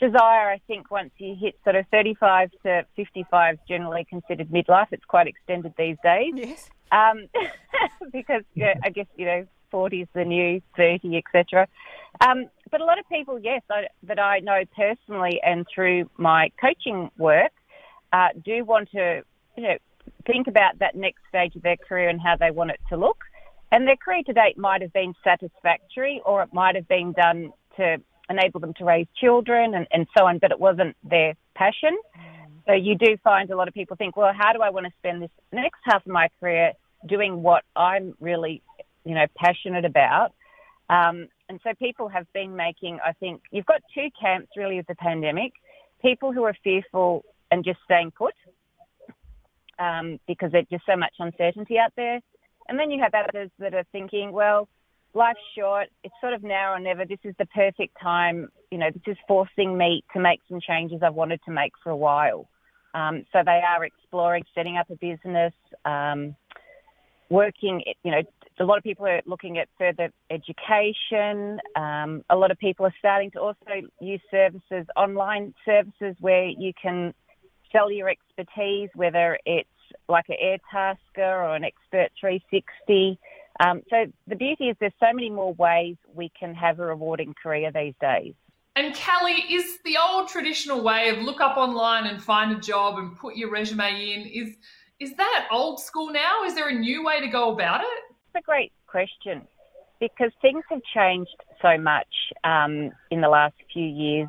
[SPEAKER 10] desire, I think, once you hit sort of 35 to 55, generally considered midlife. It's quite extended these days.
[SPEAKER 3] Yes.
[SPEAKER 10] Um, because yeah, I guess, you know, 40 is the new 30, etc. Um, but a lot of people, yes, I, that I know personally and through my coaching work, uh, do want to, you know, think about that next stage of their career and how they want it to look. And their career to date might have been satisfactory or it might have been done to enable them to raise children and, and so on, but it wasn't their passion. So you do find a lot of people think, well, how do I want to spend this next half of my career doing what I'm really, you know, passionate about? Um, and so people have been making, I think, you've got two camps really of the pandemic. People who are fearful and just staying put um, because there's just so much uncertainty out there. And then you have others that are thinking, well, life's short. It's sort of now or never. This is the perfect time. You know, this is forcing me to make some changes I've wanted to make for a while. Um, so they are exploring setting up a business, um, working. You know, a lot of people are looking at further education. Um, a lot of people are starting to also use services, online services, where you can sell your expertise, whether it's like an Airtasker or an Expert 360. Um, so the beauty is there's so many more ways we can have a rewarding career these days.
[SPEAKER 4] And Kelly, is the old traditional way of look up online and find a job and put your resume in is is that old school now? Is there a new way to go about it?
[SPEAKER 10] It's a great question because things have changed so much um, in the last few years,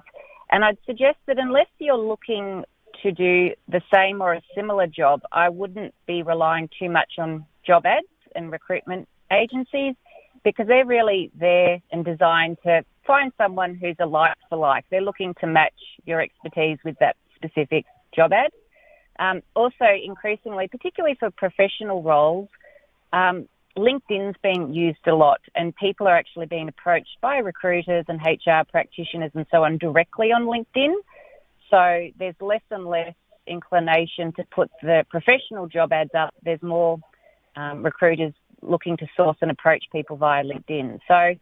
[SPEAKER 10] and I'd suggest that unless you're looking to do the same or a similar job, I wouldn't be relying too much on job ads and recruitment agencies because they're really there and designed to find someone who's a like for like. They're looking to match your expertise with that specific job ad. Um, also, increasingly, particularly for professional roles, um, LinkedIn's being used a lot, and people are actually being approached by recruiters and HR practitioners and so on directly on LinkedIn. So there's less and less inclination to put the professional job ads up. There's more um, recruiters looking to source and approach people via LinkedIn. So,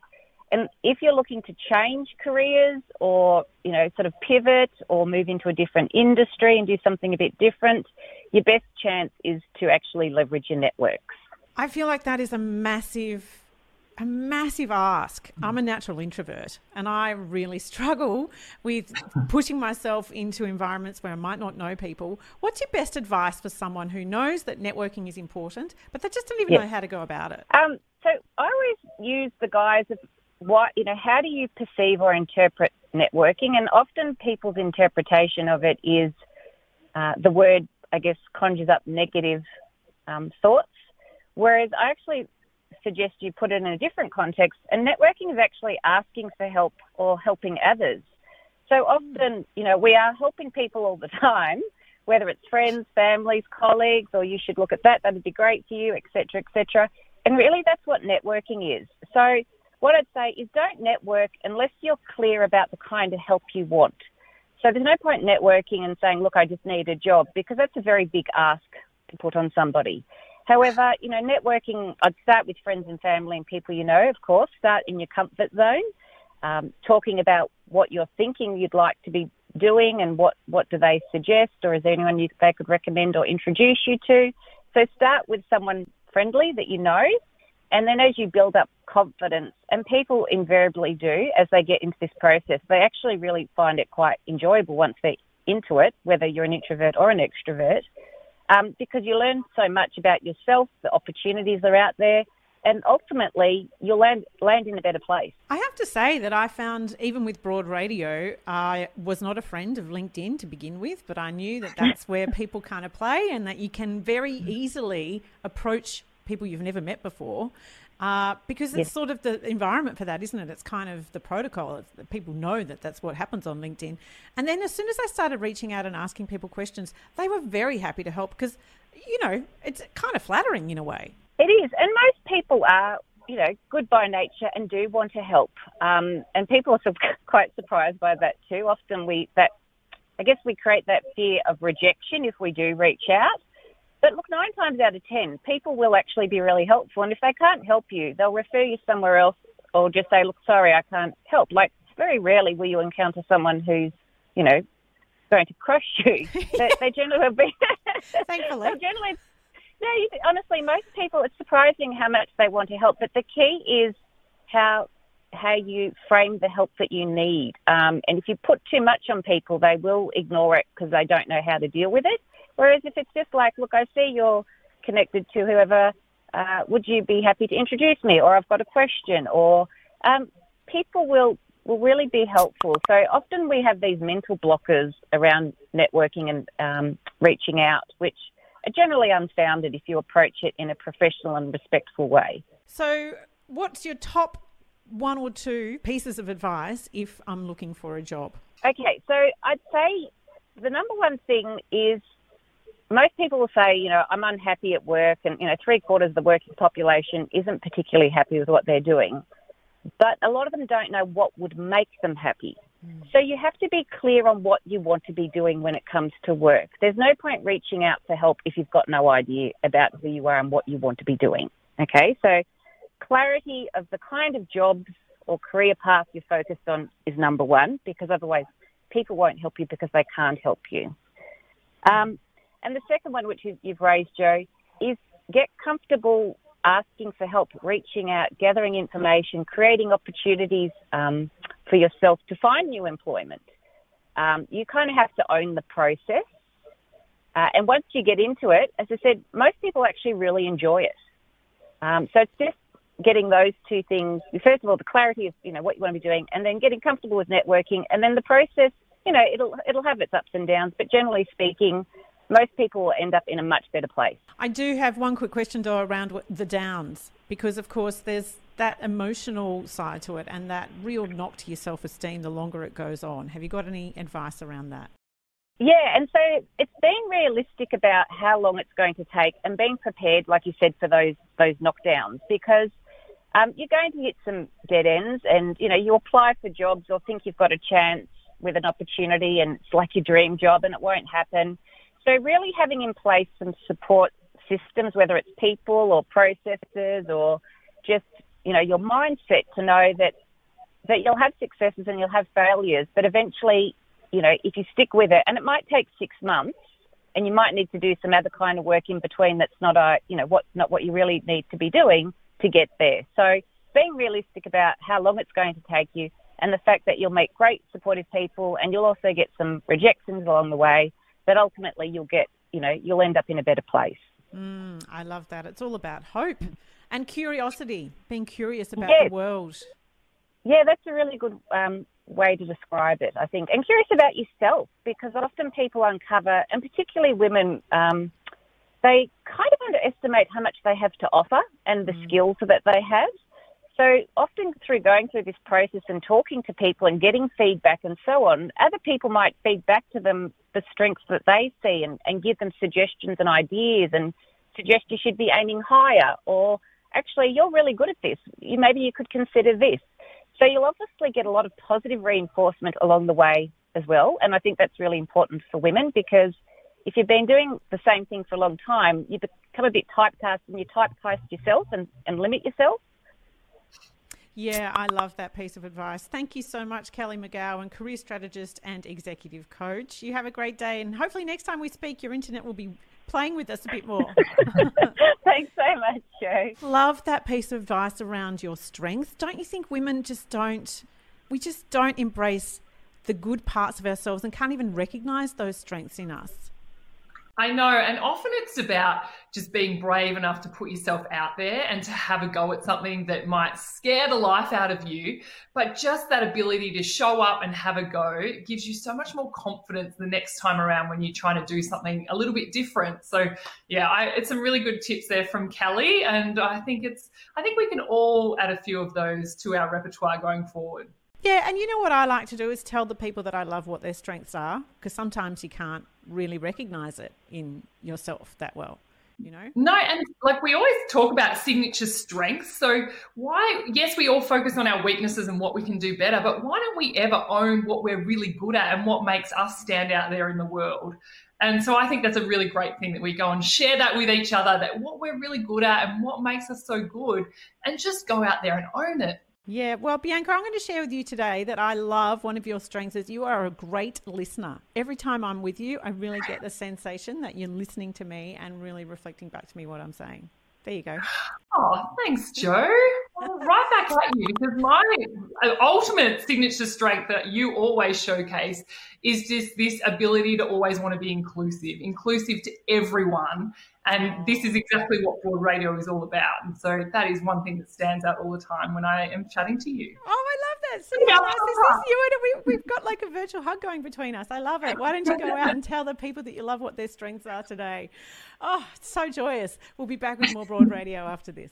[SPEAKER 10] and if you're looking to change careers or, you know, sort of pivot or move into a different industry and do something a bit different, your best chance is to actually leverage your networks.
[SPEAKER 3] I feel like that is a massive a massive ask. I'm a natural introvert and I really struggle with pushing myself into environments where I might not know people. What's your best advice for someone who knows that networking is important, but they just don't even
[SPEAKER 10] Yeah.
[SPEAKER 3] know how to go about it?
[SPEAKER 10] Um, so I always use the guise of what you know. How do you perceive or interpret networking? And often people's interpretation of it is uh, the word, I guess, conjures up negative um, thoughts. Whereas I actually suggest you put it in a different context. And networking is actually asking for help or helping others. So mm. often, you know, we are helping people all the time, whether it's friends, families, colleagues, or you should look at that, that'd be great for you, etc., etc. And really, that's what networking is. So, what I'd say is don't network unless you're clear about the kind of help you want. So, there's no point networking and saying, look, I just need a job, because that's a very big ask to put on somebody. However, you know, networking, I'd start with friends and family and people you know, of course, start in your comfort zone, um, talking about what you're thinking you'd like to be doing and what, what do they suggest or is there anyone you, they could recommend or introduce you to. So start with someone friendly that you know. And then as you build up confidence, and people invariably do as they get into this process, they actually really find it quite enjoyable once they're into it, whether you're an introvert or an extrovert um, because you learn so much about yourself, the opportunities are out there, and ultimately you'll land, land in a better place.
[SPEAKER 3] I have to say that I found, even with broad radio, I was not a friend of LinkedIn to begin with, but I knew that that's where people kind of play and that you can very easily approach people you've never met before uh, because it's yes. sort of the environment for that, isn't it? It's kind of the protocol. people know that that's what happens on LinkedIn. And then as soon as I started reaching out and asking people questions, they were very happy to help because, you know, it's kind of flattering in a way.
[SPEAKER 10] It is. And most people are, you know, good by nature and do want to help. Um, and people are quite surprised by that too. Often we, that, I guess we create that fear of rejection if we do reach out. But look, nine times out of ten, people will actually be really helpful. And if they can't help you, they'll refer you somewhere else or just say, look, sorry, I can't help. Like, very rarely will you encounter someone who's, you know, going to crush you. they, they generally will be.
[SPEAKER 3] Thankfully.
[SPEAKER 10] they generally, no, you, honestly, most people, it's surprising how much they want to help. But the key is how how you frame the help that you need. Um, and if you put too much on people, they will ignore it because they don't know how to deal with it. Whereas if it's just like, look, I see you're connected to whoever, uh, would you be happy to introduce me? Or I've got a question. Or um, people will will really be helpful. So often we have these mental blockers around networking and um, reaching out, which are generally unfounded if you approach it in a professional and respectful way.
[SPEAKER 3] So, what's your top one or two pieces of advice if I'm looking for a job?
[SPEAKER 10] Okay, so I'd say the number one thing is most people will say, you know, I'm unhappy at work, and you know, three quarters of the working population isn't particularly happy with what they're doing. But a lot of them don't know what would make them happy. Mm. So you have to be clear on what you want to be doing when it comes to work. There's no point reaching out for help if you've got no idea about who you are and what you want to be doing. Okay, so clarity of the kind of jobs or career path you're focused on is number one, because otherwise people won't help you because they can't help you. Um, and the second one, which you've raised, Jo, is get comfortable asking for help, reaching out, gathering information, creating opportunities um, for yourself to find new employment. Um, you kind of have to own the process. Uh, and once you get into it, as I said, most people actually really enjoy it. Um, so it's just getting those two things. First of all, the clarity of you know what you want to be doing, and then getting comfortable with networking, and then the process. You know, it'll it'll have its ups and downs, but generally speaking, most people will end up in a much better place.
[SPEAKER 3] I do have one quick question, though, around the downs, because of course there's that emotional side to it and that real knock to your self esteem the longer it goes on. Have you got any advice around that?
[SPEAKER 10] Yeah, and so it's being realistic about how long it's going to take and being prepared, like you said, for those those knockdowns because um, you're going to hit some dead ends, and you know you apply for jobs or think you've got a chance with an opportunity, and it's like your dream job, and it won't happen. So, really having in place some support systems, whether it's people or processes or just, you know, your mindset to know that, that you'll have successes and you'll have failures, but eventually, you know, if you stick with it, and it might take six months, and you might need to do some other kind of work in between that's not a, you know, what not what you really need to be doing to get there. So being realistic about how long it's going to take you and the fact that you'll meet great supportive people and you'll also get some rejections along the way but ultimately you'll get, you know, you'll end up in a better place.
[SPEAKER 3] Mm, I love that. It's all about hope and curiosity, being curious about
[SPEAKER 10] yes.
[SPEAKER 3] the world.
[SPEAKER 10] Yeah, that's a really good um, way to describe it, I think. And curious about yourself because often people uncover, and particularly women, um, they kind of underestimate how much they have to offer and the skills that they have. So often through going through this process and talking to people and getting feedback and so on, other people might feed back to them the strengths that they see and, and give them suggestions and ideas and suggest you should be aiming higher or actually you're really good at this. You, maybe you could consider this. So you'll obviously get a lot of positive reinforcement along the way as well. And I think that's really important for women because if you've been doing the same thing for a long time, you become a bit typecast and you typecast yourself and, and limit yourself.
[SPEAKER 3] Yeah, I love that piece of advice. Thank you so much, Kelly Magowan, career strategist and executive coach. You have a great day, and hopefully, next time we speak, your internet will be playing with us a bit more.
[SPEAKER 10] Thanks so much, Jo.
[SPEAKER 3] Love that piece of advice around your strength. Don't you think women just don't, we just don't embrace the good parts of ourselves and can't even recognize those strengths in us?
[SPEAKER 4] I know. And often it's about just being brave enough to put yourself out there and to have a go at something that might scare the life out of you. But just that ability to show up and have a go gives you so much more confidence the next time around when you're trying to do something a little bit different. So yeah, I, it's some really good tips there from Kelly. And I think it's, I think we can all add a few of those to our repertoire going forward.
[SPEAKER 3] Yeah, and you know what I like to do is tell the people that I love what their strengths are because sometimes you can't really recognize it in yourself that well. You know?
[SPEAKER 4] No, and like we always talk about signature strengths. So, why, yes, we all focus on our weaknesses and what we can do better, but why don't we ever own what we're really good at and what makes us stand out there in the world? And so, I think that's a really great thing that we go and share that with each other that what we're really good at and what makes us so good, and just go out there and own it.
[SPEAKER 3] Yeah, well, Bianca, I'm going to share with you today that I love one of your strengths is you are a great listener. Every time I'm with you, I really get the sensation that you're listening to me and really reflecting back to me what I'm saying. There you go.
[SPEAKER 4] Oh, thanks, Jo. Well, right back at you because my uh, ultimate signature strength that you always showcase is just this ability to always want to be inclusive, inclusive to everyone. And this is exactly what Broad Radio is all about. And so that is one thing that stands out all the time when I am chatting to you.
[SPEAKER 3] Oh, I love that. See, yeah. nice is this? You and we, we've got like a virtual hug going between us. I love it. Why don't you go out and tell the people that you love what their strengths are today? Oh, it's so joyous. We'll be back with more Broad Radio after this.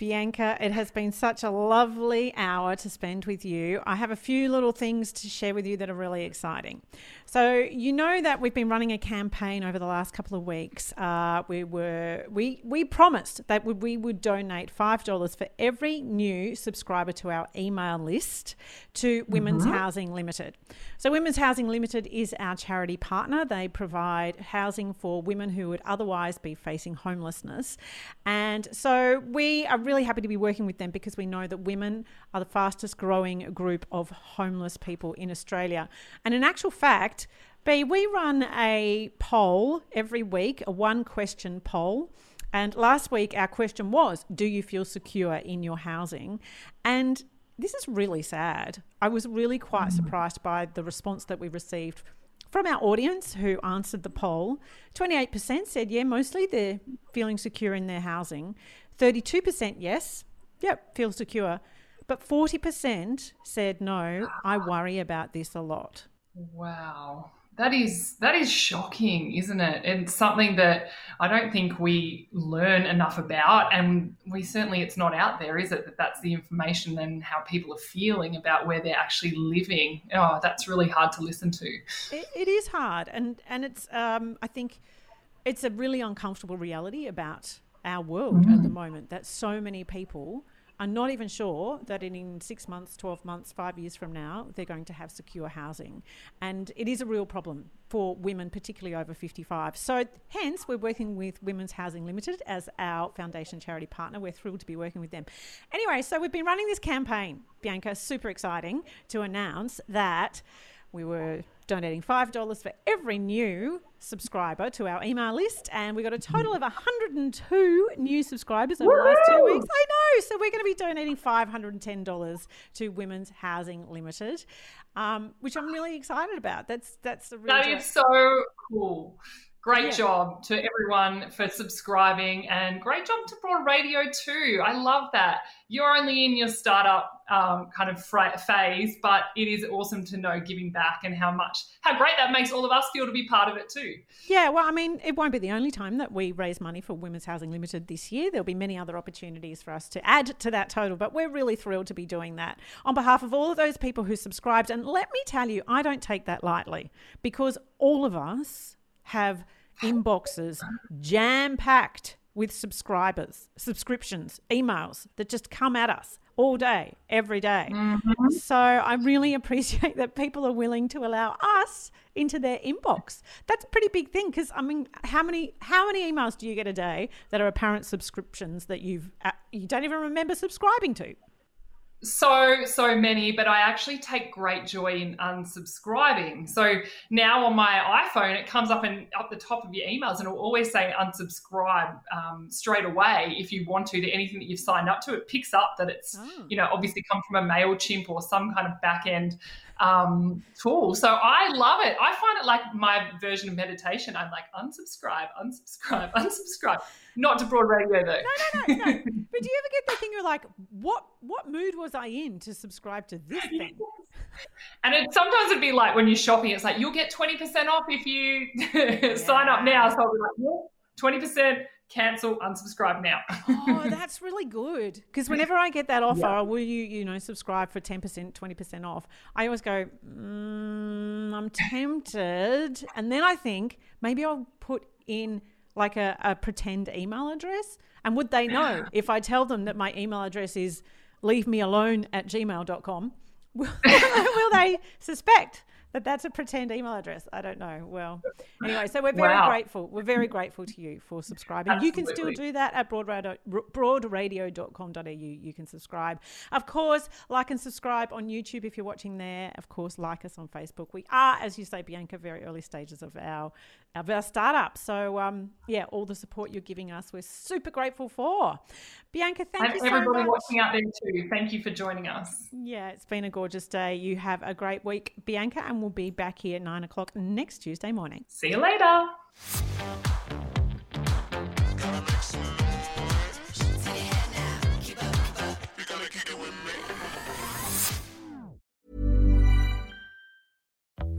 [SPEAKER 3] Bianca, it has been such a lovely hour to spend with you. I have a few little things to share with you that are really exciting. So you know that we've been running a campaign over the last couple of weeks. Uh, we were we we promised that we would donate five dollars for every new subscriber to our email list to Women's mm-hmm. Housing Limited. So Women's Housing Limited is our charity partner. They provide housing for women who would otherwise be facing homelessness, and so we are really happy to be working with them because we know that women are the fastest growing group of homeless people in Australia. And in actual fact B, we run a poll every week, a one question poll. And last week, our question was Do you feel secure in your housing? And this is really sad. I was really quite mm. surprised by the response that we received from our audience who answered the poll. 28% said, yeah, mostly they're feeling secure in their housing. 32% yes, yep, feel secure. But 40% said, no, I worry about this a lot.
[SPEAKER 4] Wow. That is that is shocking, isn't it? And something that I don't think we learn enough about, and we certainly it's not out there, is it? That that's the information and how people are feeling about where they're actually living. Oh, that's really hard to listen to.
[SPEAKER 3] it, it is hard, and and it's um, I think it's a really uncomfortable reality about our world mm. at the moment that so many people are not even sure that in six months, 12 months, five years from now, they're going to have secure housing. And it is a real problem for women, particularly over 55. So, hence, we're working with Women's Housing Limited as our foundation charity partner. We're thrilled to be working with them. Anyway, so we've been running this campaign, Bianca, super exciting to announce that we were donating $5 for every new subscriber to our email list. And we got a total of 102 new subscribers over the last two weeks. I know. So we're going to be donating $510 to Women's Housing Limited, um, which I'm really excited about. That's that's a really
[SPEAKER 4] That is so cool. Great yeah. job to everyone for subscribing and great job to Broad Radio too. I love that. You're only in your startup um, kind of phase, but it is awesome to know giving back and how much, how great that makes all of us feel to be part of it too.
[SPEAKER 3] Yeah, well, I mean, it won't be the only time that we raise money for Women's Housing Limited this year. There'll be many other opportunities for us to add to that total, but we're really thrilled to be doing that on behalf of all of those people who subscribed. And let me tell you, I don't take that lightly because all of us have inboxes jam packed with subscribers, subscriptions, emails that just come at us all day, every day.
[SPEAKER 4] Mm-hmm.
[SPEAKER 3] So I really appreciate that people are willing to allow us into their inbox. That's a pretty big thing because I mean, how many how many emails do you get a day that are apparent subscriptions that you've uh, you don't even remember subscribing to?
[SPEAKER 4] So so many but i actually take great joy in unsubscribing so now on my iphone it comes up and up the top of your emails and it'll always say unsubscribe um, straight away if you want to to anything that you've signed up to it picks up that it's
[SPEAKER 3] Oh.
[SPEAKER 4] you know obviously come from a mailchimp or some kind of back end um, tool. So i love it. I find it like my version of meditation. I'm like unsubscribe unsubscribe unsubscribe. Not to broad radio though.
[SPEAKER 3] No no no no. but do you ever get that thing you're like what what mood was i in to subscribe to this thing?
[SPEAKER 4] And it sometimes it'd be like when you're shopping, it's like you'll get 20% off if you sign up now. So I'll be like, yeah, 20%, cancel, unsubscribe now.
[SPEAKER 3] oh that's really good. Because whenever i get that offer
[SPEAKER 4] Yeah.
[SPEAKER 3] will you you know subscribe for 10% 20% off? I always go mm, i'm tempted. And then i think maybe i'll put in like a, a pretend email address. And would they know if i tell them that my email address is leave me alone at gmail.com will, will they suspect that that's a pretend email address. I don't know. Well anyway so we're very
[SPEAKER 4] Wow.
[SPEAKER 3] grateful. We're very grateful to you for subscribing. You can still do that at broadradio, broadradio.com.au you can subscribe. Of course like and subscribe on youtube if you're watching there. Of course like us on facebook. We are as you say bianca very early stages of our of our startup so um yeah all the support you're giving us we're super grateful for bianca thank
[SPEAKER 4] and
[SPEAKER 3] you so much.
[SPEAKER 4] And everybody
[SPEAKER 3] much
[SPEAKER 4] watching out there too, thank you for joining us.
[SPEAKER 3] yeah, it's been a gorgeous day. You have a great week, Bianca, and we'll be back here at nine o'clock next Tuesday morning.
[SPEAKER 4] See you later.